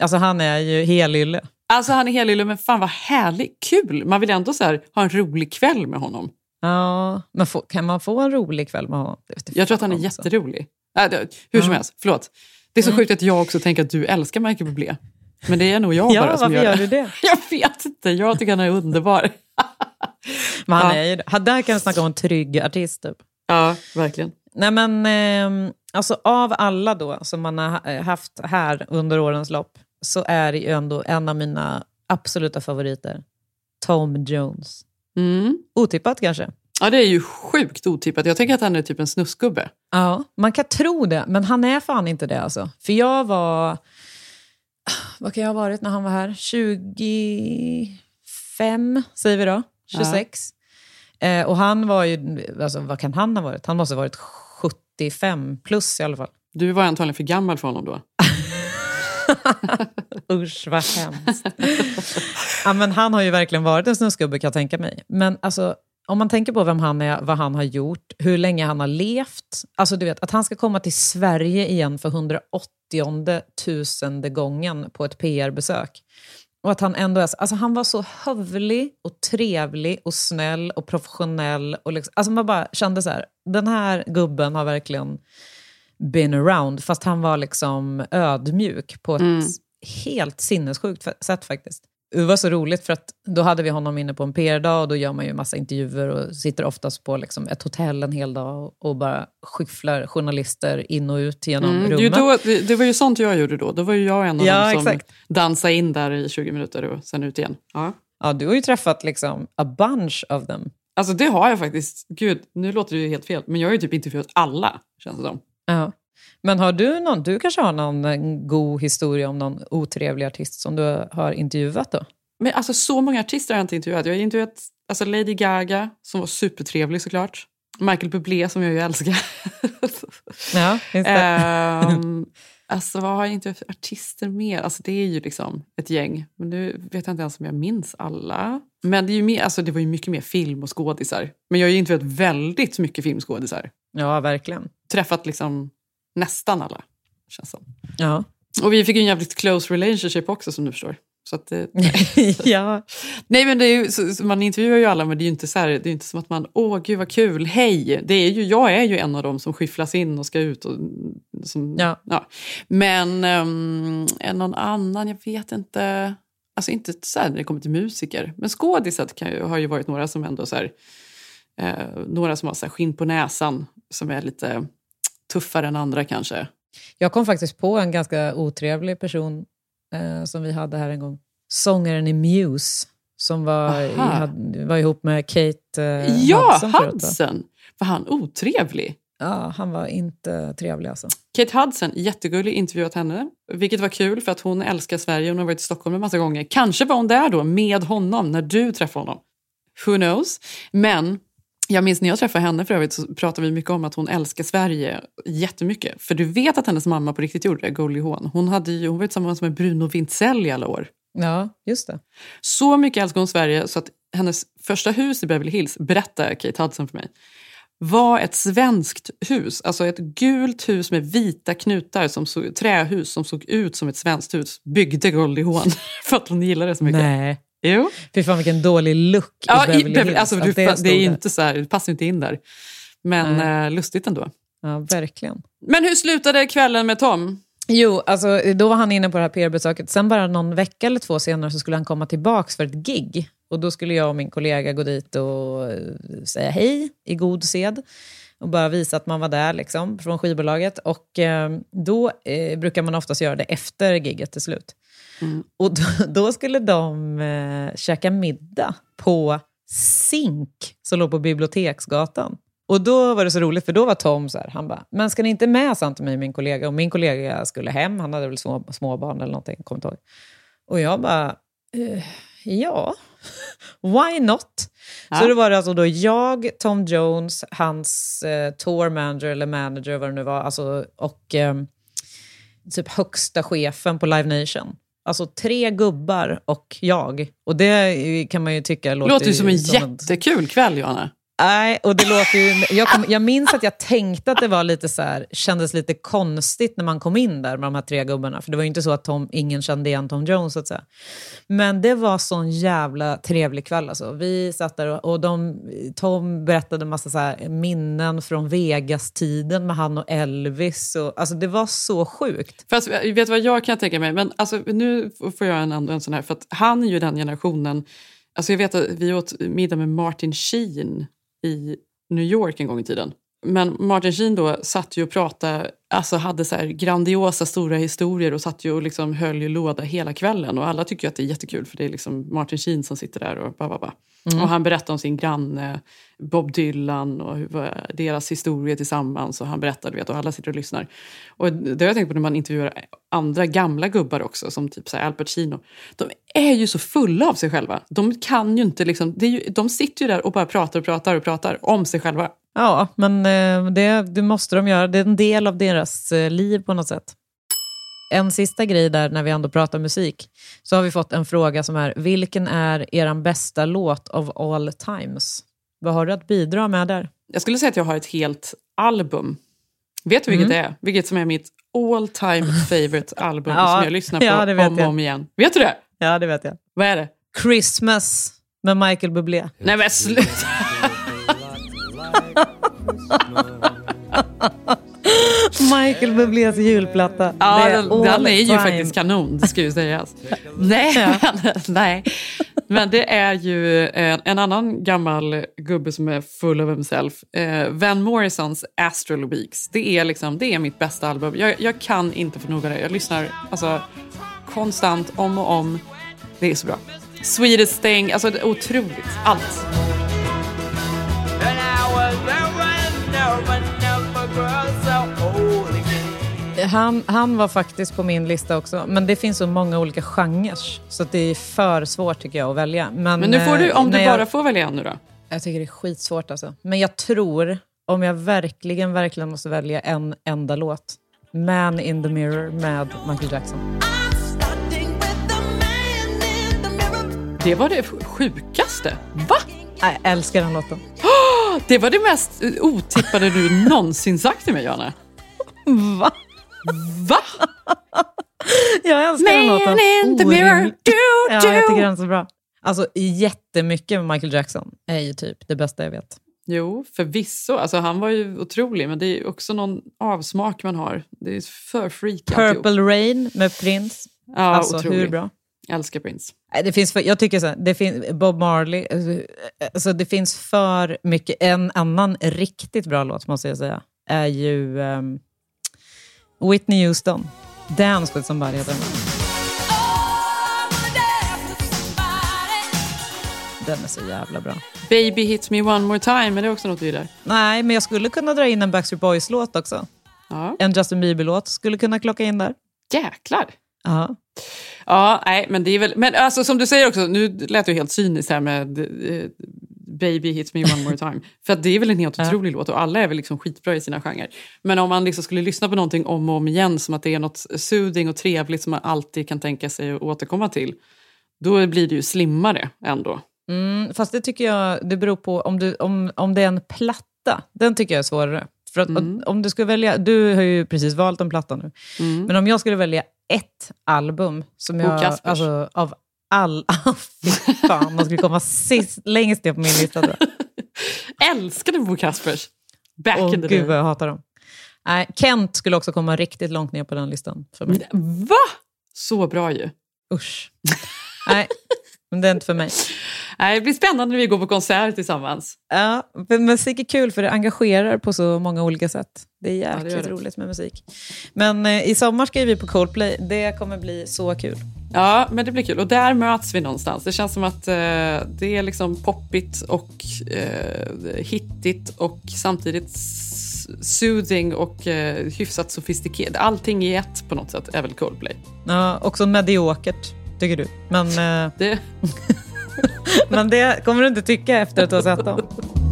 Alltså han är ju helylle. Alltså han är helylle, men fan vad härlig. Kul! Man vill ändå så här, ha en rolig kväll med honom. Ja, men få, kan man få en rolig kväll med honom? Jag tror att han är alltså. jätterolig. Äh, det, hur som Ja. helst, förlåt. Det är så Mm. sjukt att jag också tänker att du älskar Michael Bublé. Men det är nog jag Ja, bara som varför gör gör det. du det? Jag vet inte, jag tycker han är underbar. Men han Ja. är ju, han- där kan vi snacka om en trygg artist. Typ. Ja, verkligen. Nej, men ehm, alltså av alla då som man har ha- haft här under årens lopp så är det ju ändå en av mina absoluta favoriter. Tom Jones. Mm. Otippat kanske? Ja, det är ju sjukt otippat. Jag tänker att han är typ en snusgubbe. Ja, man kan tro det, men han är fan inte det. Alltså. För jag var... Vad kan jag ha varit när han var här? 25, säger vi då. 26. Eh, och han var ju... Alltså, vad kan han ha varit? Han måste ha varit 75 plus i alla fall. Du var antagligen för gammal för honom då. Usch, vad hemskt. ja, men han har ju verkligen varit en snusgubbe kan jag tänka mig. Men alltså, om man tänker på vem han är, vad han har gjort, hur länge han har levt. Alltså du vet, att han ska komma till Sverige igen för 180 tusende gången på ett PR-besök. Och att han ändå är, alltså han var så hövlig och trevlig och snäll och professionell. Och liksom, alltså man bara kände så här, den här gubben har verkligen been around. Fast han var liksom ödmjuk på ett Mm. helt sinnessjukt sätt faktiskt. Det var så roligt för att då hade vi honom inne på en PR-dag och då gör man ju massa intervjuer och sitter oftast på liksom ett hotell en hel dag och- bara skyfflar journalister in och ut genom Mm, rummet. då, det, det var ju sånt jag gjorde då. Då var ju jag en av Ja, dem som exakt. dansade in där i 20 minuter och sen ut igen. Ja. Ja, du har ju träffat liksom a bunch of them. Alltså det har jag faktiskt. Gud, nu låter det ju helt fel. Men jag har ju typ intervjuat alla, känns det som. Ja. Men har du någon, du kanske har någon eh, god historia om någon otrevlig artist som du har intervjuat då? Men alltså så många artister har jag inte intervjuat. Jag har intervjuat alltså Lady Gaga, som var supertrevlig såklart. Michael Bublé, som jag ju älskar. Ja, just det. Ehm, alltså vad har jag intervjuat för artister mer? Alltså det är ju liksom ett gäng. Men nu vet jag inte ens om jag minns alla. Men det, är ju mer, alltså det var ju mycket mer film och skådisar. Men jag har ju intervjuat väldigt mycket filmskådisar. Ja, verkligen. Träffat liksom nästan alla, känns som. Ja. Och vi fick ju en jävligt close relationship också som du förstår. Så att det, ja. Nej men det är ju, så, så man intervjuar ju alla men det är ju inte, så här, det är inte som att man, åh gud vad kul, hej. Det är ju, jag är ju en av dem som skyfflas in och ska ut. Och, som, Ja. Men um, någon annan, jag vet inte. Alltså inte så här när det kommer till musiker. Men skådisar har ju varit några som ändå så här, eh, några som har så skinn på näsan som är lite tuffare än andra kanske. Jag kom faktiskt på en ganska otrevlig person eh, som vi hade här en gång. Sångaren i Muse, som var, hade, var ihop med Kate eh, ja, Hudson. va? Hudson! Var han otrevlig? Ja, han var inte trevlig alltså. Kate Hudson, jättegullig, intervjuat henne. Vilket var kul för att hon älskar Sverige. Hon har varit i Stockholm en massa gånger. Kanske var hon där då med honom när du träffade honom. Who knows? Men jag minns när jag träffade henne för övrigt så pratade vi mycket om att hon älskar Sverige jättemycket. För du vet att hennes mamma på riktigt gjorde det, Goldie Hawn. Hon, hade ju, hon var tillsammans med Bruno Wintzell i alla år. Ja, just det. Så mycket älskar hon Sverige så att hennes första hus i Beverly Hills, berättar Kate Hudson för mig, var ett svenskt hus. Alltså ett gult hus med vita knutar, som såg, trähus som såg ut som ett svenskt hus. Byggde Goldie Hawn för att hon gillade det så mycket. Nej. Jo. Fy fan vilken dålig look i Ja, Beverly i Beverly, Hills. alltså, du, det, stod är inte så här, det passar inte in där. Men eh, lustigt ändå. Ja, verkligen. Men hur slutade kvällen med Tom? Jo, alltså, då var han inne på det här PR-besöket. Sen bara någon vecka eller två senare så skulle han komma tillbaks för ett gig. Och då skulle jag och min kollega gå dit och eh, säga hej i god sed. Och bara visa att man var där liksom, från skivbolaget. Och eh, då eh, brukar man oftast göra det efter gigget till slut. Och då, då skulle de eh, käka middag på Zink som låg på Biblioteksgatan. Och då var det så roligt, för då var Tom så här, han bara, men ska ni inte med, sa han till mig, min kollega. Och min kollega skulle hem, han hade väl små, småbarn eller någonting, kommer inte ihåg. Och jag bara, eh, ja, why not? Ja. Så då var det alltså då jag, Tom Jones, hans eh, tour manager eller manager, vad det nu var, alltså, och eh, typ högsta chefen på Live Nation. Alltså tre gubbar och jag. Och det kan man ju tycka låter, Låter ju som en en- jättekul kväll, Johanna. Nej, och det låter ju, jag, kom, jag minns att jag tänkte att det var lite så här, kändes lite konstigt när man kom in där med de här tre gubbarna. För det var ju inte så att Tom, ingen kände igen Tom Jones så att säga. Men det var sån jävla trevlig kväll alltså. Vi satt där och, och de, Tom berättade massa så här minnen från Vegas-tiden med han och Elvis. Och, alltså det var så sjukt. Fast eh, vet du vad jag kan tänka mig? Men alltså, nu får jag en, ändå en sån här, för att han är ju den generationen, alltså jag vet att vi åt middag med Martin Sheen i New York en gång i tiden. Men Martin Sheen då satt ju och pratade, alltså hade så här grandiosa stora historier och satt ju och liksom höll ju låda hela kvällen. Och alla tycker att det är jättekul för det är liksom Martin Sheen som sitter där och ba, ba, ba. Mm. Och han berättar om sin granne Bob Dylan och hur, deras historia tillsammans. Och han berättar, du vet, och alla sitter och lyssnar. Och det har jag tänkt på när man intervjuar andra gamla gubbar också, som typ så här Al Pacino. De är ju så fulla av sig själva. De kan ju inte liksom, ju, de sitter ju där och bara pratar och pratar och pratar om sig själva. Ja, men eh, det, det måste de göra. Det är en del av deras eh, liv på något sätt. En sista grej där när vi ändå pratar musik. Så har vi fått en fråga som är, vilken är er bästa låt of all times? Vad har du att bidra med där? Jag skulle säga att jag har ett helt album. Vet du vilket Mm. det är? Vilket som är mitt all time favorite album Ja, som jag lyssnar på ja, om och om igen. Vet du det? Ja, det vet jag. Vad är det? Christmas med Michael Bublé. Nej men sluta! Michael Bublés julplatta. Ja, Det den, den är ju time. faktiskt kanon, det ska ju sägas. nej, men, nej, men det är ju en, en annan gammal gubbe som är full of himself. Eh, Van Morrisons Astral Weeks. Det är, liksom, det är mitt bästa album. Jag, jag kan inte få nog av det. Jag lyssnar alltså, konstant, om och om. Det är så bra. Sweetest thing, alltså det är otroligt. Allt. Han, han var faktiskt på min lista också, men det finns så många olika genrer så det är för svårt tycker jag att välja. Men, Men nu får du, eh, om du bara jag, får välja en nu då. Jag tycker det är skitsvårt alltså. Men jag tror, om jag verkligen, verkligen måste välja en enda låt, Man in the mirror med Michael Jackson. Det var det sjukaste. Va? Jag älskar den låten. Det var det mest eh, otippade du någonsin sagt till mig, Johanna. Va? Va? Jag älskar den Man låten. in the mirror, Orimligt. do, Ja, do. jag tycker den är så bra. Alltså jättemycket med Michael Jackson är ju typ det bästa jag vet. Jo, förvisso. Alltså, han var ju otrolig, men det är också någon avsmak man har. Det är för freak alltihop. Purple Rain med Prince. Ja, alltså otrolig. hur bra? Älskar Prince. Nej, Det finns för, jag tycker så här, det finns Bob Marley, alltså, alltså det finns för mycket. En annan riktigt bra låt måste jag säga är ju ehm, Whitney Houston. Dance with somebody heter den. Den är så jävla bra. Baby hit me one more time, är det också något du gillar? Nej, men jag skulle kunna dra in en Backstreet Boys-låt också. Ja. En Justin Bieber-låt skulle kunna klocka in där. Jäklar! Ja. Ja, nej, men det är väl... Men alltså, som du säger också, nu lät du helt cyniskt här med eh, Baby hits me one more time. För att det är väl en helt otrolig låt och alla är väl liksom skitbra i sina genrer. Men om man liksom skulle lyssna på någonting om och om igen som att det är något soothing och trevligt som man alltid kan tänka sig att återkomma till, då blir det ju slimmare ändå. Mm, fast det tycker jag, det beror på om, du, om, om det är en platta. Den tycker jag är svårare. För att, Mm. om du ska välja, du har ju precis valt en platta nu. Mm. Men om jag skulle välja ett album som jag, alltså av all, fy fan, man skulle komma sist, längst ner på min lista tror jag. Älskade Bo Kaspers! Back Åh in the gud vad jag hatar dem. Nej, Kent skulle också komma riktigt långt ner på den listan för mig. Va? Så bra ju. Usch. Nej, men det är inte för mig. Nej, det blir spännande när vi går på konsert tillsammans. Ja, men musik är kul för det engagerar på så många olika sätt. Det är Ja, det jäkligt det. roligt med musik. Men eh, i sommar ska vi på Coldplay. Det kommer bli så kul. Ja, men det blir kul. Och där möts vi någonstans. Det känns som att eh, det är liksom poppigt och eh, hittigt och samtidigt soothing och eh, hyfsat sofistikerat. Allting i ett på något sätt är väl Coldplay. Ja, också mediokert, tycker du. Men, eh, Det, men det kommer du inte tycka efter att du har sett dem.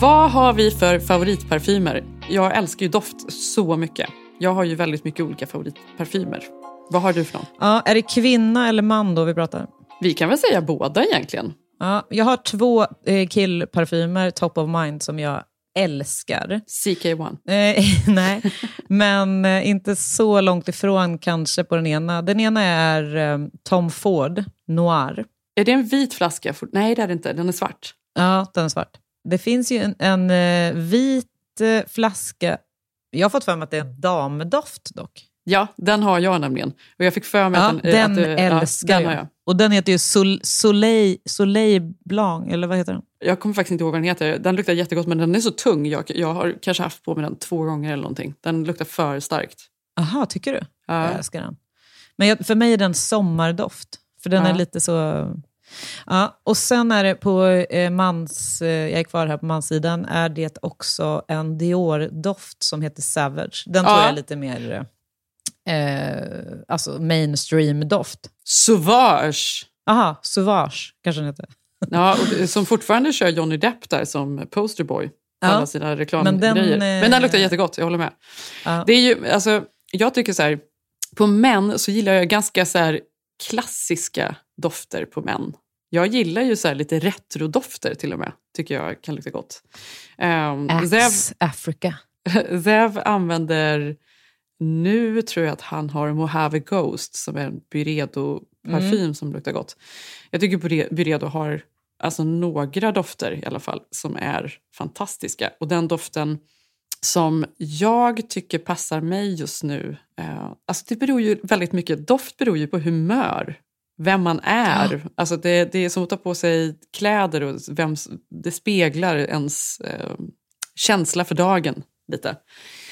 vad har vi för favoritparfymer? Jag älskar ju doft så mycket. Jag har ju väldigt mycket olika favoritparfymer. Vad har du för någon? Ja, är det kvinna eller man då vi pratar? Vi kan väl säga båda egentligen. Ja, jag har två eh, killparfymer, top of mind, som jag älskar. CK1. Eh, nej, men eh, inte så långt ifrån kanske på den ena. Den ena är eh, Tom Ford Noir. Är det en vit flaska? Nej, det är det inte. Den är svart. Ja, den är svart. Det finns ju en, en eh, vit eh, flaska. Jag har fått för mig att det är en damdoft dock. Ja, den har jag nämligen. Och jag fick för mig Ja, att den... den att, det- ja, älskar den jag. jag. Och den heter ju Sol, Soleil, Soleil Blanc, eller vad heter den? Jag kommer faktiskt inte ihåg vad den heter. Den luktar jättegott men den är så tung. Jag, jag har kanske haft på mig den två gånger eller någonting. Den luktar för starkt. Aha, tycker du? Ja. Jag älskar den. Men jag, för mig är den sommardoft. För den Ja. är lite så... Ja, och sen är det på eh, mans... Eh, jag är kvar här på manssidan. Är det också en Dior-doft som heter Savage. Den tror Ja. jag är lite mer... Eh, alltså mainstream-doft. Sauvage! Aha, Sauvage kanske den heter. Ja, och som fortfarande kör Johnny Depp där som posterboy. på Ja. alla sina reklamgrejer. Men Men den, den, eh, luktar jättegott, jag håller med. Ja. Det är ju, alltså, jag tycker så här, på män så gillar jag ganska så här, klassiska dofter på män. Jag gillar ju så här lite retrodofter till och med, tycker jag kan lukta gott. Um, Axe Africa. Zev använder, nu tror jag att han har Mojave Ghost som är en Byredo-parfym Mm. som luktar gott. Jag tycker Byre- Byredo har alltså några dofter i alla fall som är fantastiska. Och den doften som jag tycker passar mig just nu, eh, alltså det beror ju väldigt mycket, doft beror ju på humör. Vem man är. Alltså det, det är som att ta på sig kläder och vem, det speglar ens eh, känsla för dagen lite.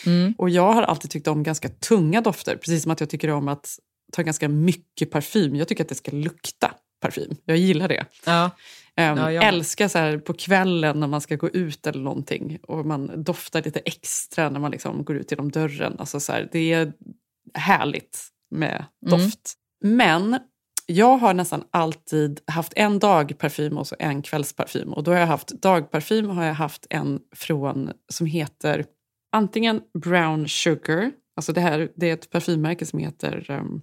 Mm. Och jag har alltid tyckt om ganska tunga dofter, precis som att jag tycker om att ta ganska mycket parfym. Jag tycker att det ska lukta parfym. Jag gillar det. Ja. Um, Ja, med. älskar så här på kvällen när man ska gå ut eller någonting och man doftar lite extra när man liksom går ut genom dörren. Alltså så här, det är härligt med Mm. doft. Men jag har nästan alltid haft en dagparfym och så en kvällsparfym. Och då har jag haft dagparfym har jag haft en från som heter antingen Brown Sugar, alltså det här det är ett parfymmärke som heter um,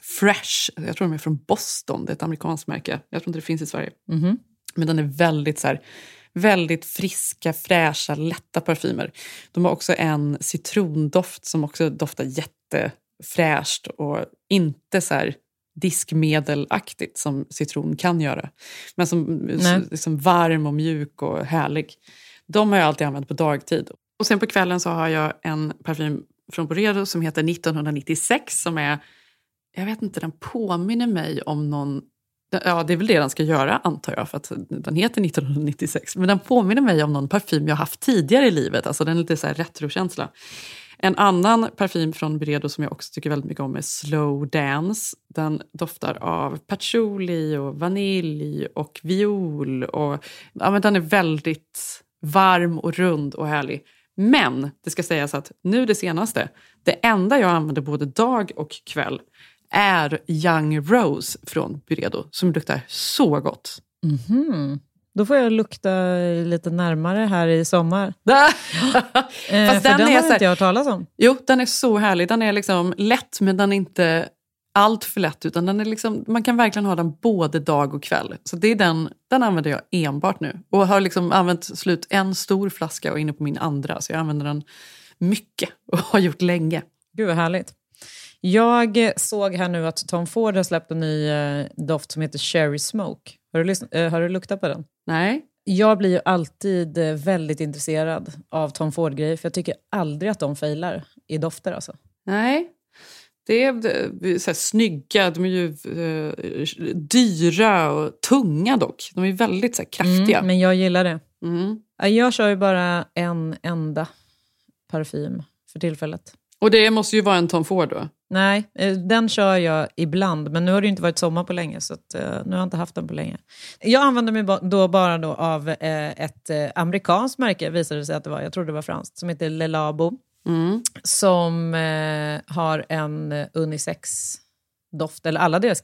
Fresh. Jag tror de är från Boston, det är ett amerikanskt märke. Jag tror inte det finns i Sverige. Mhm. Men den är väldigt så här, väldigt friska, fräscha, lätta parfymer. De har också en citrondoft som också doftar jättefräscht och inte så här diskmedelaktigt som citron kan göra. Men som liksom varm och mjuk och härlig. De har jag alltid använt på dagtid. Och sen på kvällen så har jag en parfym från Boredo som heter 1996 som är, jag vet inte, den påminner mig om någon Ja, det är väl det den ska göra antar jag, för att den heter 1996. Men den påminner mig om någon parfym jag haft tidigare i livet. Alltså den är lite så här retrokänsla. En annan parfym från Byredo som jag också tycker väldigt mycket om är Slow Dance. Den doftar av patchouli och vanilj och viol. Och, ja, men den är väldigt varm och rund och härlig. Men det ska sägas att nu det senaste, det enda jag använder både dag och kväll är Young Rose från Byredo som luktar så gott. Mhm. Då får jag lukta lite närmare här i sommar. Eh, Fast för den, den är har så här- inte jag hört talas om. Jo, den är så härlig. Den är liksom lätt, men den är inte allt för lätt. Utan den är liksom, man kan verkligen ha den både dag och kväll. Så det är den, den använder jag enbart nu. Och har liksom använt slut en stor flaska och inne på min andra. Så jag använder den mycket och har gjort länge. Gud vad härligt. Jag såg här nu att Tom Ford har släppt en ny eh, doft som heter Cherry Smoke. Har du, lyssn- eh, har du luktat på den? Nej. Jag blir ju alltid eh, väldigt intresserad av Tom Ford-grejer, för jag tycker aldrig att de failar i dofter. Alltså. Nej. Det är, så här, snygga, de är ju eh, dyra och tunga dock. De är väldigt så här, kraftiga. Mm, men jag gillar det. Mm. Ja, Jag kör ju bara en enda parfym för tillfället. Och det måste ju vara en Tom Ford då? Nej, eh, den kör jag ibland, men nu har det inte varit sommar på länge, så att, eh, nu har jag inte haft den på länge. Jag använder mig då bara då av eh, ett amerikanskt märke, visade det sig att det var, jag trodde det var franskt, som heter Le Labo, Mm. som har en unisex-doft, eller alla deras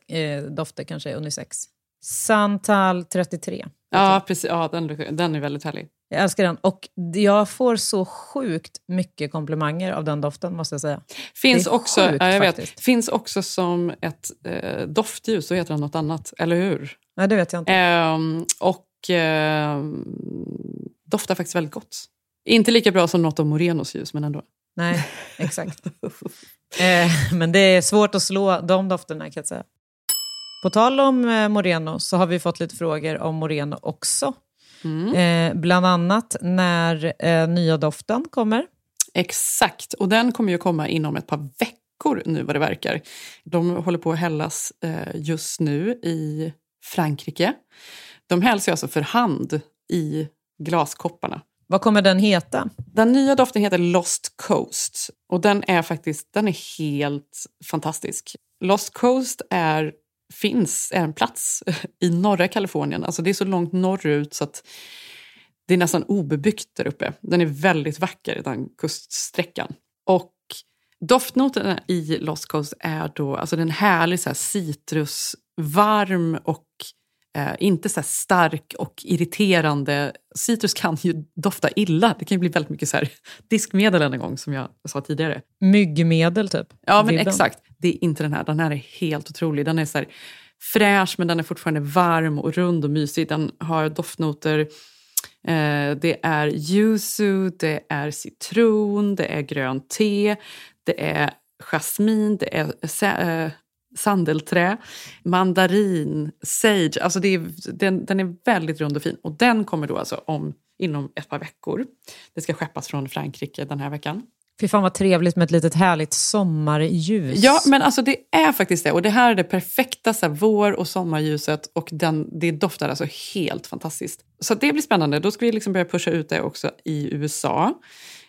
dofter kanske är unisex. Santal 33. Ja, precis. Ja, den, den är väldigt härlig. Jag älskar den. Och jag får så sjukt mycket komplimanger av den doften, måste jag säga. Finns också, sjukt, ja, jag vet, faktiskt. finns också som ett eh, doftljus, så heter den något annat, eller hur? Nej, det vet jag inte. Ehm, och ehm, doftar faktiskt väldigt gott. Inte lika bra som något av Morenos ljus, men ändå. Nej, exakt. eh, men det är svårt att slå de dofterna kan jag säga. På tal om eh, Moreno så har vi fått lite frågor om Moreno också. Mm. Eh, bland annat när eh, nya doften kommer. Exakt, och den kommer ju komma inom ett par veckor nu vad det verkar. De håller på att hällas eh, just nu i Frankrike. De hälls ju alltså för hand i glaskopparna. Vad kommer den heta? Den nya doften heter Lost Coast och den är faktiskt den är helt fantastisk. Lost Coast är, finns, är en plats i norra Kalifornien. Alltså det är så långt norrut så att det är nästan obebyggt där uppe. Den är väldigt vacker, den kuststräckan. Och doftnoterna i Lost Coast är då alltså den härlig så här citrus, varm och Eh, inte så stark och irriterande. Citrus kan ju dofta illa. Det kan ju bli väldigt mycket så här diskmedel en gång som jag sa tidigare. Myggmedel typ? Ja, men Vibben. exakt. Det är inte den här. Den här är helt otrolig. Den är så här fräsch men den är fortfarande varm och rund och mysig. Den har doftnoter. Eh, det är yuzu, det är citron, det är grönt te, det är jasmin, det är eh, sandelträ, mandarin, sage. Alltså det är, den, den är väldigt rund och fin. Och den kommer då alltså om, inom ett par veckor. Det ska skeppas från Frankrike den här veckan. Fy fan vad trevligt med ett litet härligt sommarljus. Ja, men alltså det är faktiskt det. Och det här är det perfekta så här, vår och sommarljuset och den, det doftar alltså helt fantastiskt. Så det blir spännande. Då ska vi liksom börja pusha ut det också i USA.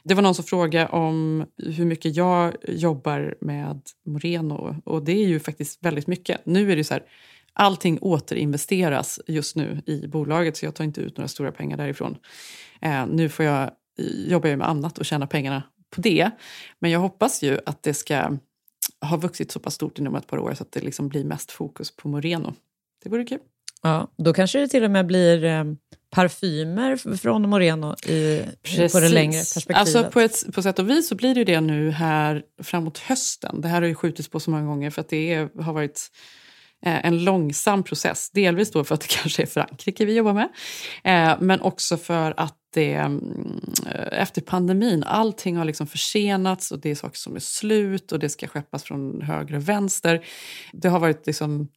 Det var någon som frågade om hur mycket jag jobbar med Moreno och det är ju faktiskt väldigt mycket. Nu är det så här, allting återinvesteras just nu i bolaget så jag tar inte ut några stora pengar därifrån. Eh, nu får jag jobba med annat och tjäna pengarna på det. Men jag hoppas ju att det ska ha vuxit så pass stort inom ett par år så att det liksom blir mest fokus på Moreno. Det vore kul. Ja, då kanske det till och med blir eh, parfymer från Moreno i, på det längre perspektivet. Alltså på, ett, på sätt och vis så blir det ju det nu här framåt hösten. Det här har ju skjutits på så många gånger för att det är, har varit Eh, en långsam process. Delvis då för att det kanske är Frankrike vi jobbar med. Eh, men också för att det mm, eh, efter pandemin, allting har liksom försenats och det är saker som är slut och det ska skeppas från höger och vänster. Det har varit liksom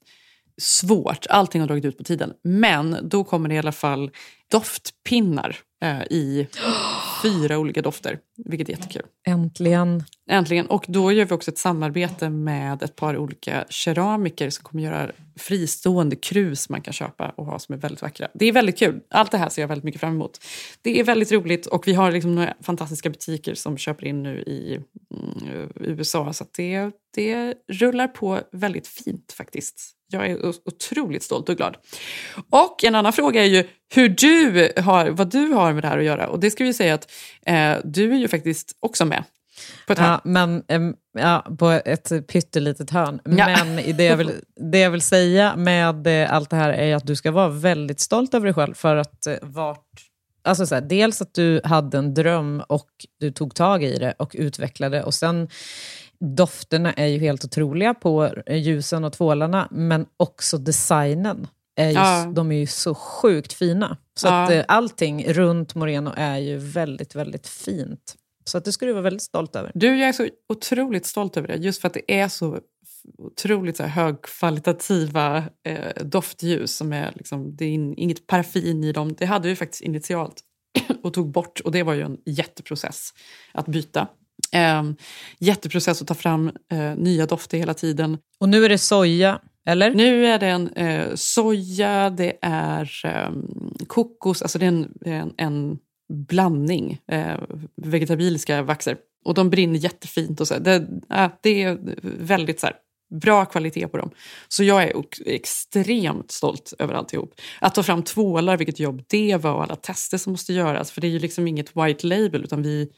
svårt. Allting har dragit ut på tiden. Men då kommer det i alla fall doftpinnar eh, i fyra olika dofter, vilket är jättekul. Äntligen. Äntligen. Och då gör vi också ett samarbete med ett par olika keramiker som kommer göra fristående krus man kan köpa och ha som är väldigt vackra. Det är väldigt kul. Allt det här ser jag väldigt mycket fram emot. Det är väldigt roligt och vi har liksom några fantastiska butiker som köper in nu i mm, USA så det, det rullar på väldigt fint faktiskt. Jag är otroligt stolt och glad. Och en annan fråga är ju hur du har, vad du har med det här att göra. Och det ska vi säga att eh, du är ju faktiskt också med på. Ja, men, ja, på ett pyttelitet hörn. Ja. Men det jag, vill, det jag vill säga med eh, allt det här är att du ska vara väldigt stolt över dig själv. För att eh, vart... Alltså så här, dels att du hade en dröm och du tog tag i det och utvecklade. Och sen dofterna är ju helt otroliga på ljusen och tvålarna. Men också designen. Är ju, Ja. De är ju så sjukt fina. Så Ja. att eh, allting runt Moreno är ju väldigt, väldigt fint. Så att det ska du vara väldigt stolt över. Du, jag är så otroligt stolt över det. Just för att det är så otroligt så här högkvalitativa eh, doftljus. Som är liksom, det är in, inget paraffin i dem. Det hade vi faktiskt initialt och tog bort. Och det var ju en jätteprocess att byta. Eh, jätteprocess att ta fram eh, nya dofter hela tiden. Och nu är det soja, eller? Nu är det en eh, soja, det är eh, kokos, alltså det är en, en, en blandning eh, vegetabiliska vaxer. Och de brinner jättefint. Och så. Det, det är väldigt så här, bra kvalitet på dem. Så jag är extremt stolt över alltihop. Att ta fram tvålar, vilket jobb det var och alla tester som måste göras. För det är ju liksom inget white label utan vi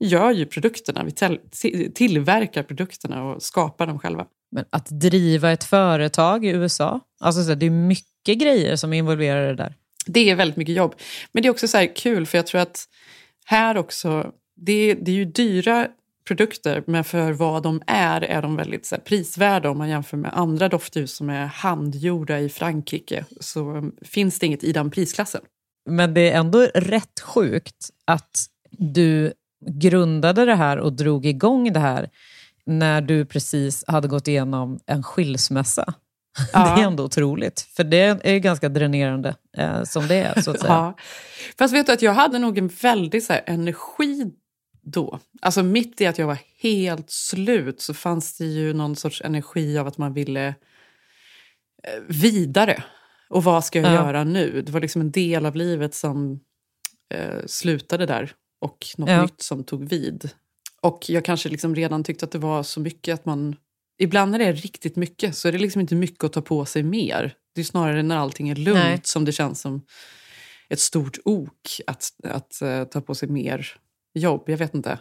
gör ju produkterna. Vi tillverkar produkterna och skapar dem själva. Men att driva ett företag i USA, alltså det är mycket grejer som är involverade där. Det är väldigt mycket jobb. Men det är också så här kul, för jag tror att här också... Det, det är ju dyra produkter, men för vad de är är de väldigt så här, prisvärda om man jämför med andra doftljus som är handgjorda i Frankrike. Så finns det inget i den prisklassen. Men det är ändå rätt sjukt att du grundade det här och drog igång det här när du precis hade gått igenom en skilsmässa. Ja. Det är ändå otroligt, för det är ju ganska dränerande eh, som det är. så att säga. Ja. Fast vet du att jag hade nog en väldig så här, energi då. Alltså mitt i att jag var helt slut så fanns det ju någon sorts energi av att man ville eh, vidare. Och vad ska jag Ja. göra nu? Det var liksom en del av livet som eh, slutade där och något Ja. nytt som tog vid. Och jag kanske liksom redan tyckte att det var så mycket att man... Ibland när det är riktigt mycket så är det liksom inte mycket att ta på sig mer. Det är snarare när allting är lugnt Nej. som det känns som ett stort ok att, att eh, ta på sig mer jobb. Jag vet inte.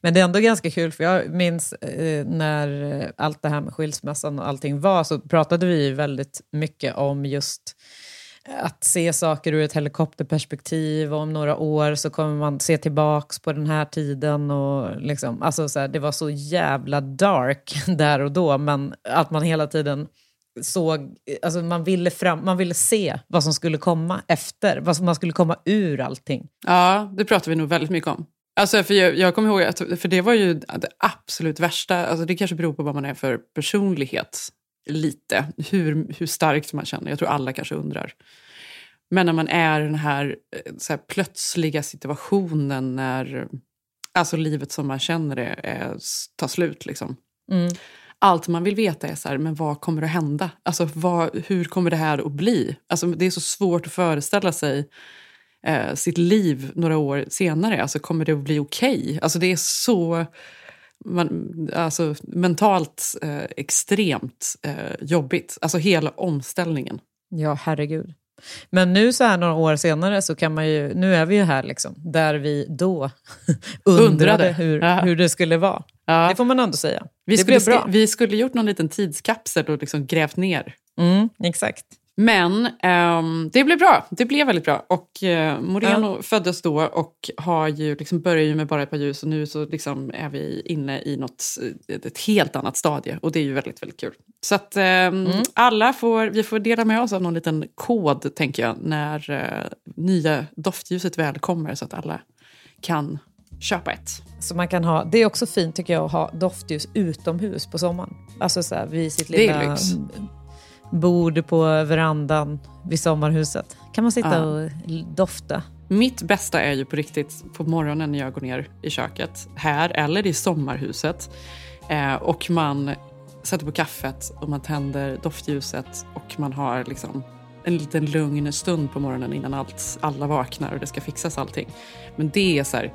Men det är ändå ganska kul, för jag minns eh, när allt det här med skilsmässan och allting var, så pratade vi väldigt mycket om just att se saker ur ett helikopterperspektiv och om några år så kommer man se tillbaks på den här tiden. Och liksom, alltså så här, det var så jävla dark där och då, men att man hela tiden såg, alltså man ville, fram, man ville se vad som skulle komma efter, vad som man skulle komma ur allting. Ja, det pratar vi nog väldigt mycket om. Alltså, för jag, jag kommer ihåg, att, för det var ju det absolut värsta, alltså det kanske beror på vad man är för personlighet, lite, hur, hur starkt man känner. Jag tror alla kanske undrar. Men när man är i den här, eh, så här plötsliga situationen när alltså livet som man känner det är, tar slut. Liksom. Mm. Allt man vill veta är så här, men vad kommer att hända? Alltså, vad, hur kommer det här att bli? Alltså, det är så svårt att föreställa sig eh, sitt liv några år senare. Alltså, kommer det att bli okej? Okay? Alltså, det är så man, alltså, mentalt eh, extremt eh, jobbigt. Alltså hela omställningen. Ja, herregud. Men nu så här några år senare så kan man ju, nu är vi ju här liksom, där vi då undrade, undrade. Hur, ja. hur det skulle vara. Ja. Det får man ändå säga. Vi det skulle, bra. Vi skulle gjort någon liten tidskapsel och liksom grävt ner. Mm, exakt. Men um, det blev bra. Det blev väldigt bra. Och uh, Moreno ja. föddes då och har ju liksom började ju med bara ett par ljus och nu så liksom är vi inne i något, ett helt annat stadie och det är ju väldigt, väldigt kul. Så att um, mm. alla får, vi får dela med oss av någon liten kod, tänker jag, när uh, nya doftljuset väl kommer så att alla kan köpa ett. Så man kan ha, det är också fint tycker jag att ha doftljus utomhus på sommaren. Alltså så här, vid sitt lilla bord på verandan vid sommarhuset. kan man sitta ja. och dofta. Mitt bästa är ju på riktigt på morgonen när jag går ner i köket, här eller i sommarhuset. Eh, och man sätter på kaffet och man tänder doftljuset och man har liksom en liten lugn stund på morgonen innan allt, alla vaknar och det ska fixas allting. Men det är så här,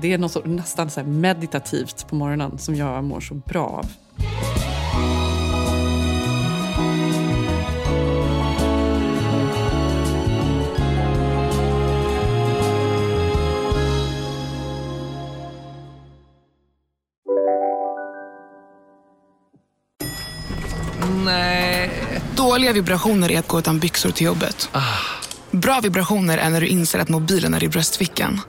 det är något nästan så meditativt på morgonen som jag mår så bra av. Dåliga vibrationer är att gå utan byxor till jobbet. Ah. Bra vibrationer är när du inser att mobilen är i bröstfickan.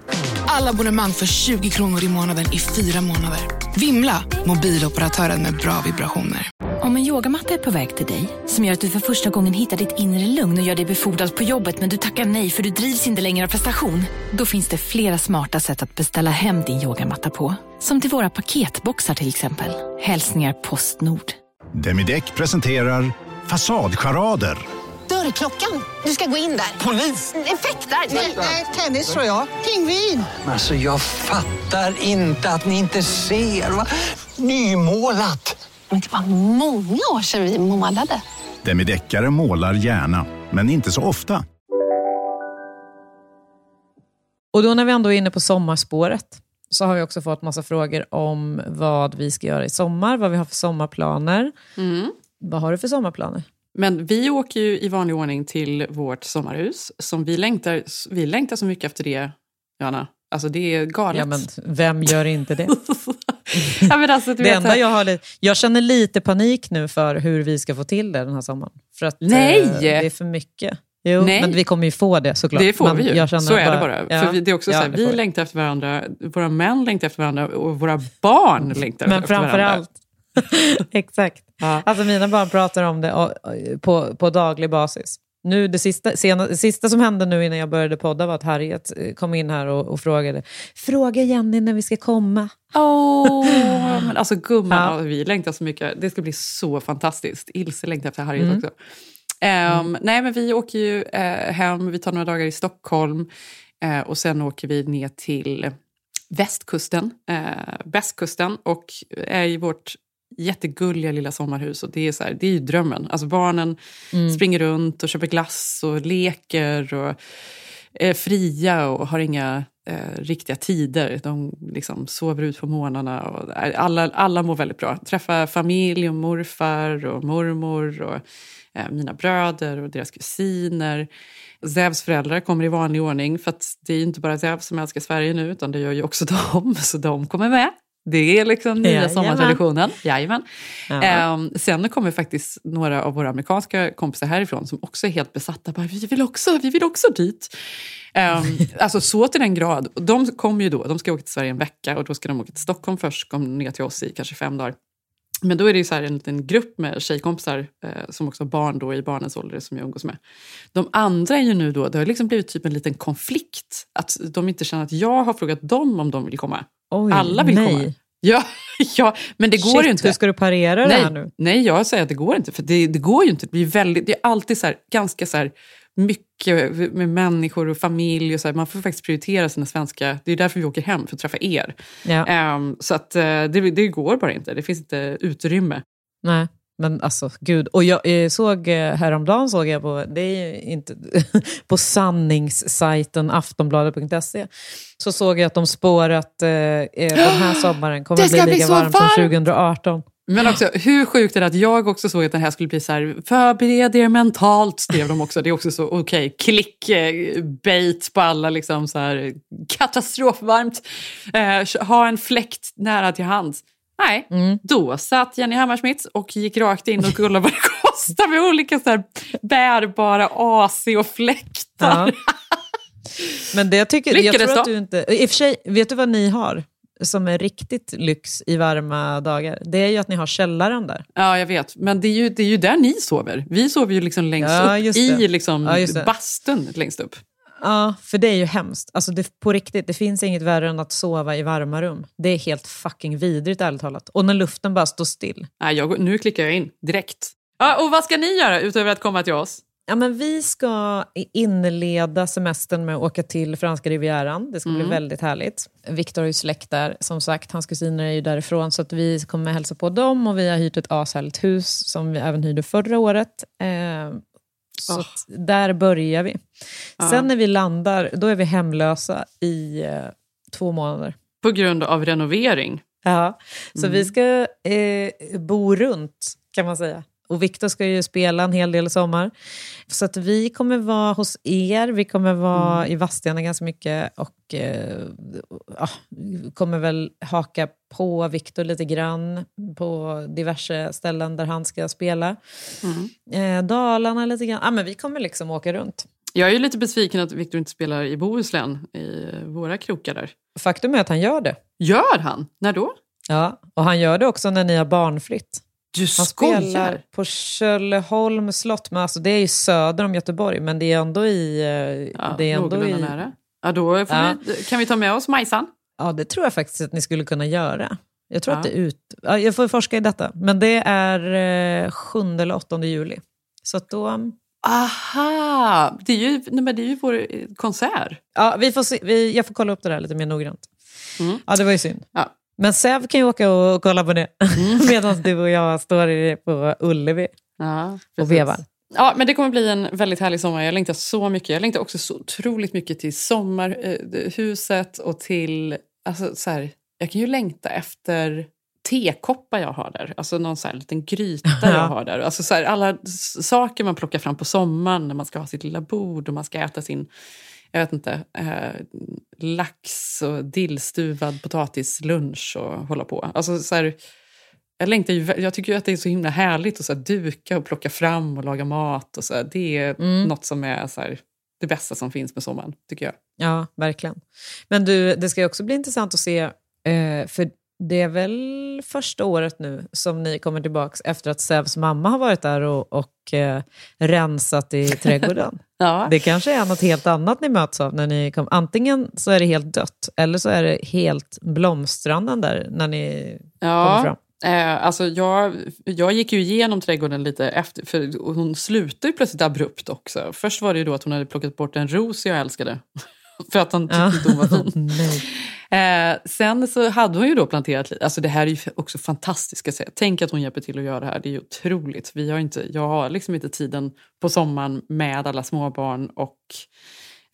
Alla abonnemang för 20 kronor i månaden i fyra månader. Vimla! Mobiloperatören med bra vibrationer. Om en yogamatta är på väg till dig, som gör att du för första gången hittar ditt inre lugn och gör dig befordrad på jobbet men du tackar nej för du drivs inte längre av prestation. Då finns det flera smarta sätt att beställa hem din yogamatta på. Som till våra paketboxar till exempel. Hälsningar Postnord. Demideck presenterar Fasadcharader. Dörrklockan. Du ska gå in där. Polis? Effektar? Nej, tennis tror jag. Pingvin. Alltså, jag fattar inte att ni inte ser. Va? Nymålat. Men det var många år sedan vi målade. Demideckare målar gärna, men inte så ofta. Och då när vi ändå är inne på sommarspåret så har vi också fått massa frågor om vad vi ska göra i sommar, vad vi har för sommarplaner. Mm. Vad har du för sommarplaner? Men vi åker ju i vanlig ordning till vårt sommarhus. Som vi, längtar, vi längtar så mycket efter det, Johanna. Alltså det är galet. Ja, men vem gör inte det? ja, men alltså, det enda jag, har, jag känner lite panik nu för hur vi ska få till det den här sommaren. För att, Nej! Eh, det är för mycket. Jo, Nej. men vi kommer ju få det såklart. Det får men vi ju. så är bara, det bara. Ja, för vi, det är också ja, så här, vi längtar efter varandra, våra män längtar efter varandra och våra barn längtar men efter varandra. Men framförallt Exakt. Ja. Alltså mina barn pratar om det på, på daglig basis. Nu, det, sista, sena, det sista som hände nu innan jag började podda var att Harriet eh, kom in här och, och frågade Fråga Jenny när vi ska komma. Oh, men alltså gumman, ja. vi längtar så mycket. Det ska bli så fantastiskt. Ilse längtar efter Harriet mm. också. Um, mm. Nej, men vi åker ju uh, hem, vi tar några dagar i Stockholm uh, och sen åker vi ner till västkusten, uh, västkusten och är i vårt jättegulliga lilla sommarhus. Och det, är så här, det är ju drömmen. Alltså barnen mm. springer runt och köper glass och leker och är fria och har inga eh, riktiga tider. De liksom sover ut på morgnarna. Och alla, alla mår väldigt bra. Träffa familj och morfar och mormor och eh, mina bröder och deras kusiner. Zevs föräldrar kommer i vanlig ordning för det är inte bara Zev som älskar Sverige nu utan det gör ju också de, så de kommer med. Det är liksom nya Jajamän. sommartraditionen. Jajamän. Ja. Ehm, sen kommer faktiskt några av våra amerikanska kompisar härifrån som också är helt besatta. Bara, vi, vill också, vi vill också dit. Ehm, alltså så till den grad. De kommer ju då, de ska åka till Sverige en vecka och då ska de åka till Stockholm först, kom ner till oss i kanske fem dagar. Men då är det ju så här en liten grupp med tjejkompisar eh, som också har barn då i barnens ålder som jag umgås med. De andra är ju nu då, det har liksom blivit typ en liten konflikt. Att de inte känner att jag har frågat dem om de vill komma. Oj, Alla vill nej. komma. Ja, ja, men det går Shit, ju inte. hur ska du parera det nej, här nu? Nej, jag säger att det går inte. För det, det går ju inte. Det, blir väldigt, det är alltid så här, ganska så här, mycket med människor och familj. Och så här. Man får faktiskt prioritera sina svenska... Det är därför vi åker hem, för att träffa er. Ja. Ehm, så att, eh, det, det går bara inte. Det finns inte utrymme. Nej, men alltså gud. Och jag eh, såg eh, häromdagen, såg jag på, det är inte, på sanningssajten aftonbladet.se, så såg jag att de spår att eh, den här sommaren kommer att bli lika så varmt som varmt! 2018. Men också, hur sjukt är det att jag också såg att den här skulle bli så här, förbered er mentalt, skrev de också. Det är också så, okej, klick, eh, bait på alla, liksom så här, katastrofvarmt. Eh, ha en fläkt nära till hands. Nej, då satt Jenny Hammarschmidt och gick rakt in och kollade vad det kostar med olika så här, bärbara AC och fläktar. Ja. Men det jag tycker, jag Lyckades tror att du inte... I och för sig, vet du vad ni har som är riktigt lyx i varma dagar? Det är ju att ni har källaren där. Ja, jag vet. Men det är, ju, det är ju där ni sover. Vi sover ju liksom längst Ja, upp i liksom Ja, bastun längst upp. Ja, för det är ju hemskt. Alltså det, på riktigt, det finns inget värre än att sova i varma rum. Det är helt fucking vidrigt ärligt talat. Och när luften bara står still. Nej, jag, nu klickar jag in direkt. Ja, och vad ska ni göra utöver att komma till oss? Ja, men vi ska inleda semestern med att åka till franska rivieran. Det ska bli Mm. väldigt härligt. Viktor har ju släkt där, som sagt. Hans kusiner är ju därifrån, så att vi kommer hälsa på dem. Och vi har hyrt ett ashärligt hus som vi även hyrde förra året. Eh, så att där börjar vi. Ja. Sen när vi landar, då är vi hemlösa i eh, två månader. På grund av renovering. Ja, så Mm. vi ska eh, bo runt kan man säga. Och Viktor ska ju spela en hel del i sommar. Så att vi kommer vara hos er, vi kommer vara Mm. i Vadstena ganska mycket och eh, ja, kommer väl haka på Viktor lite grann på diverse ställen där han ska spela. Mm. Eh, Dalarna lite grann. Ja, men vi kommer liksom åka runt. Jag är ju lite besviken att Viktor inte spelar i Bohuslän, i våra krokar där. Faktum är att han gör det. Gör han? När då? Ja, och han gör det också när ni har barnflytt. Du Han skojar? spelar på Tjölleholm slott, men alltså det är ju söder om Göteborg, men det är ändå i... eh, Ja, det är ändå i nära. Ja, då Ja. Vi, kan vi ta med oss Majsan? ja, det tror jag faktiskt att ni skulle kunna göra. Jag tror Ja. att det är ut... Ja, jag får forska i detta, men det är eh, 7 eller 8 juli. Så då... Aha! Det är ju, nej, men det är ju vår eh, konsert. Ja, vi får se, vi, jag får kolla upp det där lite mer noggrant. Ja, det var ju synd. Ja. Men Sev kan ju åka och kolla på det, medan du och jag står på Ullevi Ja, och vevar. Ja, men det kommer bli en väldigt härlig sommar. Jag längtar så mycket. Jag längtar också så otroligt mycket till sommarhuset och till... Alltså, så här, jag kan ju längta efter tekoppar jag har där. Alltså någon så här liten gryta jag har där. Alltså så här, alla saker man plockar fram på sommaren när man ska ha sitt lilla bord och man ska äta sin jag vet inte, eh, lax och dillstuvad potatislunch och hålla på. Alltså så här, jag, längtar ju, jag tycker ju att det är så himla härligt att så här, duka och plocka fram och laga mat. Och så här, det är Mm. något som är så här, det bästa som finns med sommaren, tycker jag. Ja, verkligen. Men du, det ska ju också bli intressant att se, eh, för det är väl första året nu som ni kommer tillbaka efter att Sevs mamma har varit där och, och eh, rensat i trädgården. Ja. Det kanske är något helt annat ni möts av när ni kommer. Antingen så är det helt dött, eller så är det helt blomstrande där när ni kommer fram. Eh, alltså jag, jag gick ju igenom trädgården lite efter, för hon slutade ju plötsligt abrupt också. Först var det ju då att hon hade plockat bort en ros jag älskade. för att han tyckte Ja. inte hon var fin. Eh, sen så hade hon ju då planterat lite, alltså det här är ju också fantastiskt ska säga. Tänk att hon hjälper till att göra det här, det är ju otroligt. Vi har inte, jag har liksom inte tiden på sommaren med alla småbarn och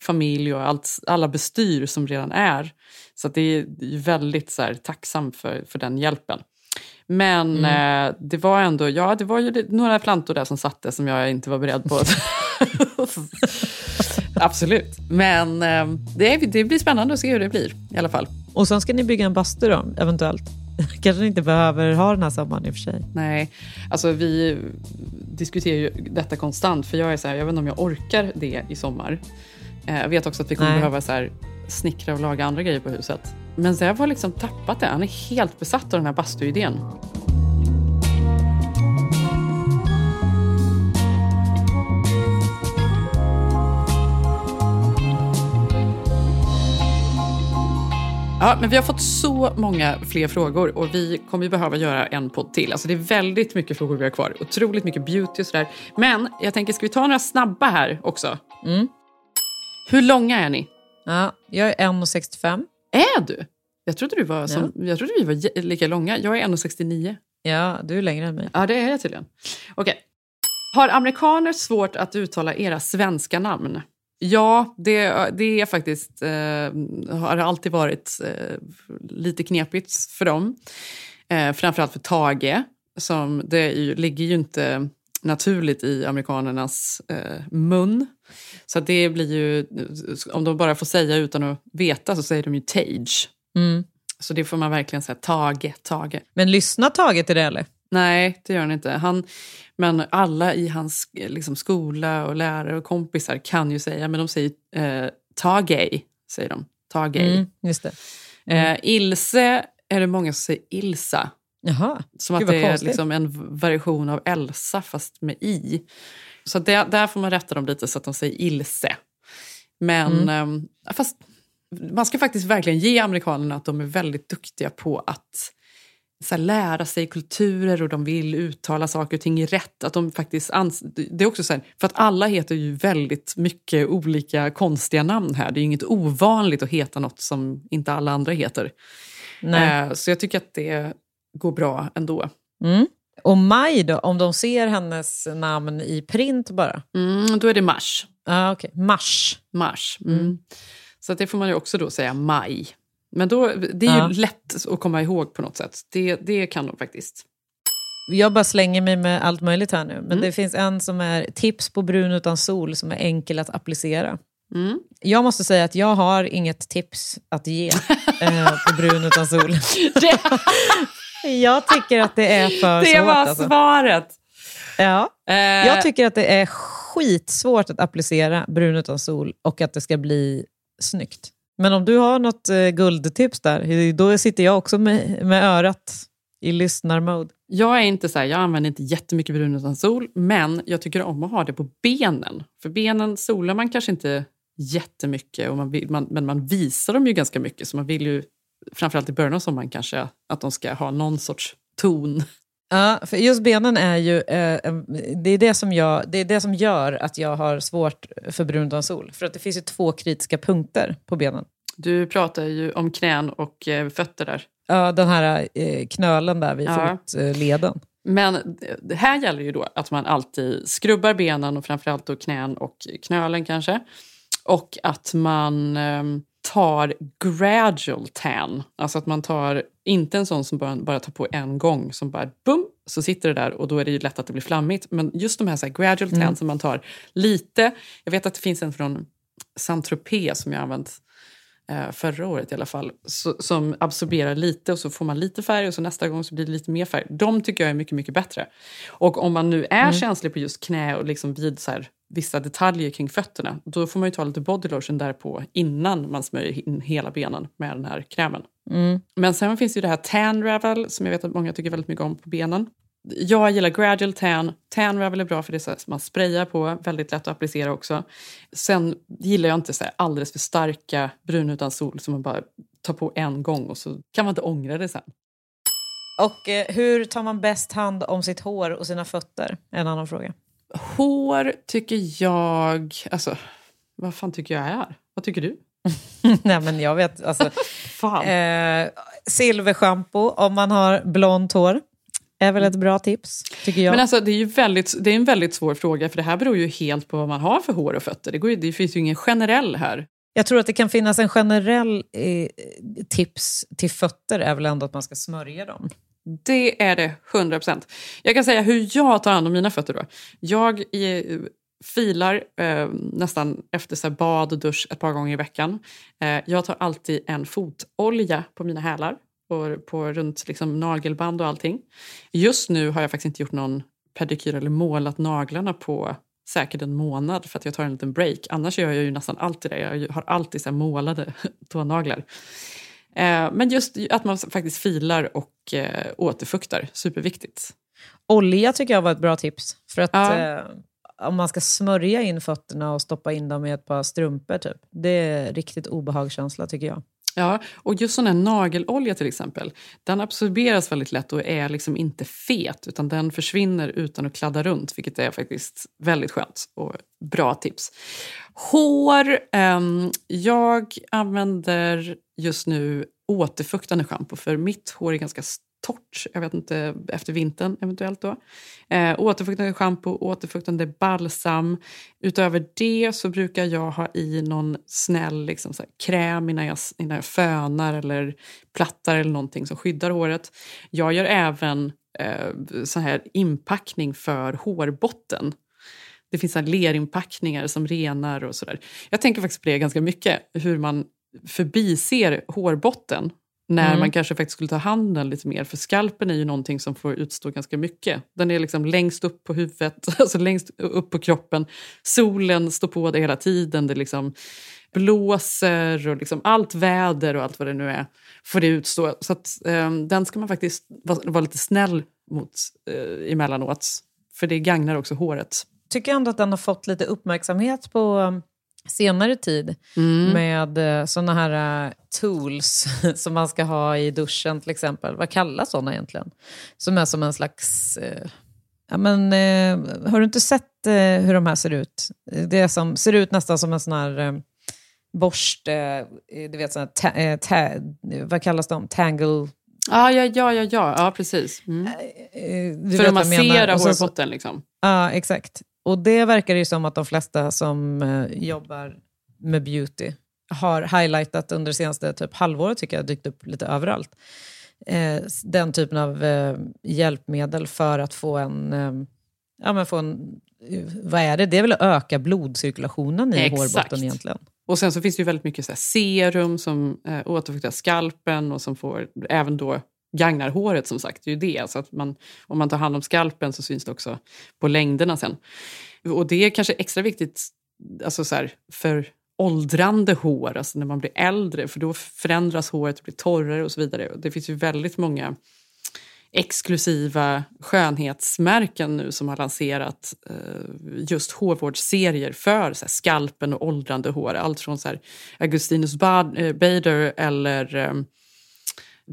familj och allt, alla bestyr som redan är. Så det är väldigt så här, tacksam för, för den hjälpen. Men Mm. eh, det var ändå, ja det var ju några plantor där som satte som jag inte var beredd på. Absolut. Men eh, det, det blir spännande att se hur det blir i alla fall. Och sen ska ni bygga en bastu då, eventuellt. Kanske ni inte behöver ha den här sommaren i och för sig. Nej, alltså vi diskuterar ju detta konstant. För jag är så här, jag vet inte om jag orkar det i sommar. Eh, Jag vet också att vi kommer Nej. behöva så här, snickra och laga andra grejer på huset. Men Zev har liksom tappat det. Han är helt besatt av den här bastuidén. Ja, men vi har fått så många fler frågor och vi kommer ju behöva göra en podd till. Alltså det är väldigt mycket frågor vi har kvar. Otroligt mycket beauty och sådär. Men jag tänker, ska vi ta några snabba här också? Mm. Hur långa är ni? Ja, jag är 1,65. Är du? Jag trodde, du var som, jag trodde vi var lika långa. Jag är 1,69. Ja, du är längre än mig. Ja, det är jag tydligen. Okej. Har amerikaner svårt att uttala era svenska namn? Ja, det, det är faktiskt, eh, har alltid varit eh, lite knepigt för dem. Eh, framförallt för Tage, som det ju, ligger ju inte naturligt i amerikanernas eh, mun. Så det blir ju, om de bara får säga utan att veta så säger de ju Tage. Mm. Så det får man verkligen säga, Tage, Tage. Men lyssna Tage till det eller? Nej, det gör han inte. Han, men alla i hans eh, liksom, skola och lärare och kompisar kan ju säga, men de säger eh, Tage, säger de. Tage. Mm, just det. Eh, Ilse är det många som säger Ilsa. Jaha, Som Gud, att det är liksom en variation av Elsa fast med i. Så det, där får man rätta dem lite så att de säger Ilse. Men Mm. ehm, fast man ska faktiskt verkligen ge amerikanerna att de är väldigt duktiga på att så här, lära sig kulturer och de vill uttala saker och ting rätt. Att de faktiskt det är också så här, för att alla heter ju väldigt mycket olika konstiga namn här. Det är ju inget ovanligt att heta något som inte alla andra heter. Eh, så jag tycker att det går bra ändå. Mm. Och Maj då, om de ser hennes namn i print bara? Mm, då är det mars. Ah, okay. Mars. Mars. Mm. Så att det får man ju också då säga maj. Men då, det är ju Ja. lätt att komma ihåg på något sätt. Det, det kan de faktiskt. Jag bara slänger mig med allt möjligt här nu. Men Mm. det finns en som är tips på brun utan sol som är enkel att applicera. Mm. Jag måste säga att jag har inget tips att ge eh, på brun utan sol. jag tycker att det är för Det svårt. var alltså. svaret! Ja. Eh, Jag tycker att det är skitsvårt att applicera brun utan sol och att det ska bli snyggt. Men om du har något eh, guldtips där, då sitter jag också med, med örat i lyssnarmode. Jag är inte så här, jag använder inte jättemycket brun utan sol, men jag tycker om att ha det på benen. För benen solar man kanske inte jättemycket, och man vill, man, men man visar dem ju ganska mycket. Så man vill ju, framförallt i början av sommaren kanske, att de ska ha någon sorts ton. Ja, för just benen är ju eh, det, är det, som jag, det är det som gör att jag har svårt för brun utan sol. För att det finns ju två kritiska punkter på benen. Du pratar ju om knän och eh, fötter där. Ja, den här eh, knölen där vid Ja. fotleden. Men det här gäller ju då att man alltid skrubbar benen och framförallt då knän och knölen kanske. Och att man ehm, tar gradual tan. Alltså att man tar, inte en sån som bara, bara tar på en gång, som bara bum, så sitter det där och då är det ju lätt att det blir flammigt. Men just de här, så här gradual tan Mm. som man tar lite. Jag vet att det finns en från Saint-Tropez som jag använt eh, förra året i alla fall, så, som absorberar lite och så får man lite färg och så nästa gång så blir det lite mer färg. De tycker jag är mycket, mycket bättre. Och om man nu är Mm. känslig på just knä och liksom vid så här, vissa detaljer kring fötterna, då får man ju ta lite body lotion därpå innan man smörjer in hela benen med den här krämen. Mm. Men sen finns ju det här tan ravel som jag vet att många tycker väldigt mycket om på benen. Jag gillar gradual tan. Tan ravel är bra för det är så här, man sprayar på, väldigt lätt att applicera också. Sen gillar jag inte så här alldeles för starka brun utan sol som man bara tar på en gång och så kan man inte ångra det sen. Och eh, hur tar man bäst hand om sitt hår och sina fötter? En annan fråga. Hår tycker jag... Alltså, vad fan tycker jag är? Vad tycker du? Nej men jag vet, alltså. Fan. Eh, silverschampo om man har blont hår. Är väl ett bra tips, tycker jag. Men alltså, det är ju väldigt, det är en väldigt svår fråga för det här beror ju helt på vad man har för hår och fötter. Det, går ju, det finns ju ingen generell här. Jag tror att det kan finnas en generell eh, tips till fötter är väl ändå att man ska smörja dem. Det är det, 100 procent. Jag kan säga hur jag tar hand om mina fötter. då. Jag är filar eh, nästan efter så bad och dusch ett par gånger i veckan. Eh, jag tar alltid en fotolja på mina hälar och på runt liksom, nagelband och allting. Just nu har jag faktiskt inte gjort någon pedikyr eller målat naglarna på säkert en månad för att jag tar en liten break. Annars gör jag ju nästan alltid det. Jag har alltid så målade tånaglar. Eh, men just att man faktiskt filar och eh, återfuktar, superviktigt. Olja tycker jag var ett bra tips. För att Ja. eh, om man ska smörja in fötterna och stoppa in dem i ett par strumpor, typ. det är riktigt obehagskänsla tycker jag. Ja, och just sån här nagelolja till exempel, den absorberas väldigt lätt och är liksom inte fet utan den försvinner utan att kladda runt vilket är faktiskt väldigt skönt och bra tips. Hår, ehm, jag använder just nu återfuktande schampo för mitt hår är ganska torrt, jag vet inte, efter vintern eventuellt då. Eh, återfuktande schampo, återfuktande balsam. Utöver det så brukar jag ha i någon snäll liksom, så här, kräm innan jag, innan jag fönar eller plattar eller någonting som skyddar håret. Jag gör även eh, sån här inpackning för hårbotten. Det finns så här lerinpackningar som renar och sådär. Jag tänker faktiskt på det ganska mycket, hur man förbiser hårbotten när Mm. man kanske faktiskt skulle ta handen lite mer. För skalpen är ju någonting som får utstå ganska mycket. Den är liksom längst upp på huvudet, alltså längst upp på kroppen. Solen står på det hela tiden. Det liksom blåser och liksom allt väder och allt vad det nu är får det utstå. Så att, eh, den ska man faktiskt vara, vara lite snäll mot eh, emellanåt. För det gagnar också håret. tycker ändå att den har fått lite uppmärksamhet på um, senare tid Mm. med såna här uh, tools som man ska ha i duschen till exempel. Vad kallas såna egentligen? Som är som en slags... eh, ja, men, eh, har du inte sett eh, hur de här ser ut? Det är som, ser ut nästan som en sån här eh, borste, eh, du vet sån här, ta, eh, ta, vad kallas de? Tangle... Ah, ja, ja, ja, ja, ja, precis. Mm. Eh, För att massera hårbotten. Liksom. Ja, exakt. Och det verkar ju som att de flesta som eh, jobbar med beauty har highlightat under det senaste typ halvåret, tycker jag, dykt upp lite överallt. Eh, den typen av eh, hjälpmedel för att få en... Eh, ja, men få en eh, vad är det? Det är väl att öka blodcirkulationen i Exakt. hårbotten egentligen. Och sen så finns det ju väldigt mycket så serum som eh, återfuktar skalpen och som får även då gagnar håret som sagt. Det är ju det. Så att man, om man tar hand om skalpen så syns det också på längderna sen. Och det är kanske extra viktigt alltså så här, för åldrande hår, alltså när man blir äldre, för då förändras håret och blir torrare och så vidare. Det finns ju väldigt många exklusiva skönhetsmärken nu som har lanserat eh, just hårvårdsserier för så här, skalpen och åldrande hår. Allt från så här, Augustinus eh, Bader eller eh,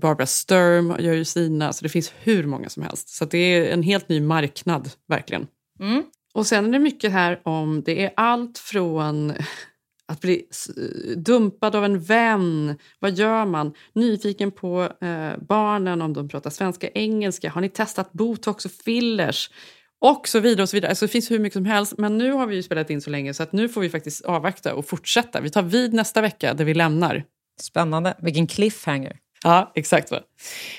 Barbara Sturm gör ju sina. Så det finns hur många som helst. Så det är en helt ny marknad, verkligen. Mm. Och sen är det mycket här om, det är allt från att bli dumpad av en vän. Vad gör man? Nyfiken på eh, barnen, om de pratar svenska, engelska. Har ni testat botox och fillers? Och så vidare. och så vidare. Alltså, det finns hur mycket som helst. Men nu har vi spelat in så länge så att nu får vi faktiskt avvakta och fortsätta. Vi tar vid nästa vecka där vi lämnar. Spännande. Vilken cliffhanger. Ja, exakt så.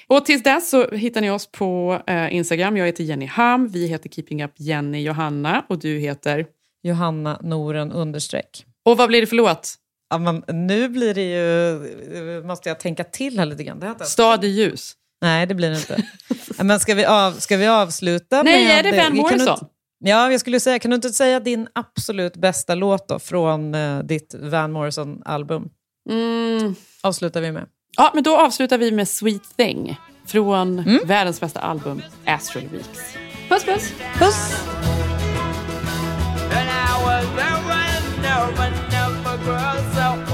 Och tills dess så hittar ni oss på eh, Instagram. Jag heter Jenny Ham, vi heter Keeping Up Jenny Johanna och du heter? Johanna Noren understreck. Och vad blir det för låt? Ja, men nu blir det ju... Måste jag tänka till här lite grann. Stad i ljus. Nej, det blir det inte. Men ska vi, av, ska vi avsluta Nej, med... är det Van kan du Morrison? Ja, jag skulle säga, kan du inte säga din absolut bästa låt då, från eh, ditt Van Morrison-album? Mm. Avslutar vi med. Ja, men då avslutar vi med Sweet Thing från världens bästa album Astral Weeks. Puss, puss! Puss! And I was never, never, never grow so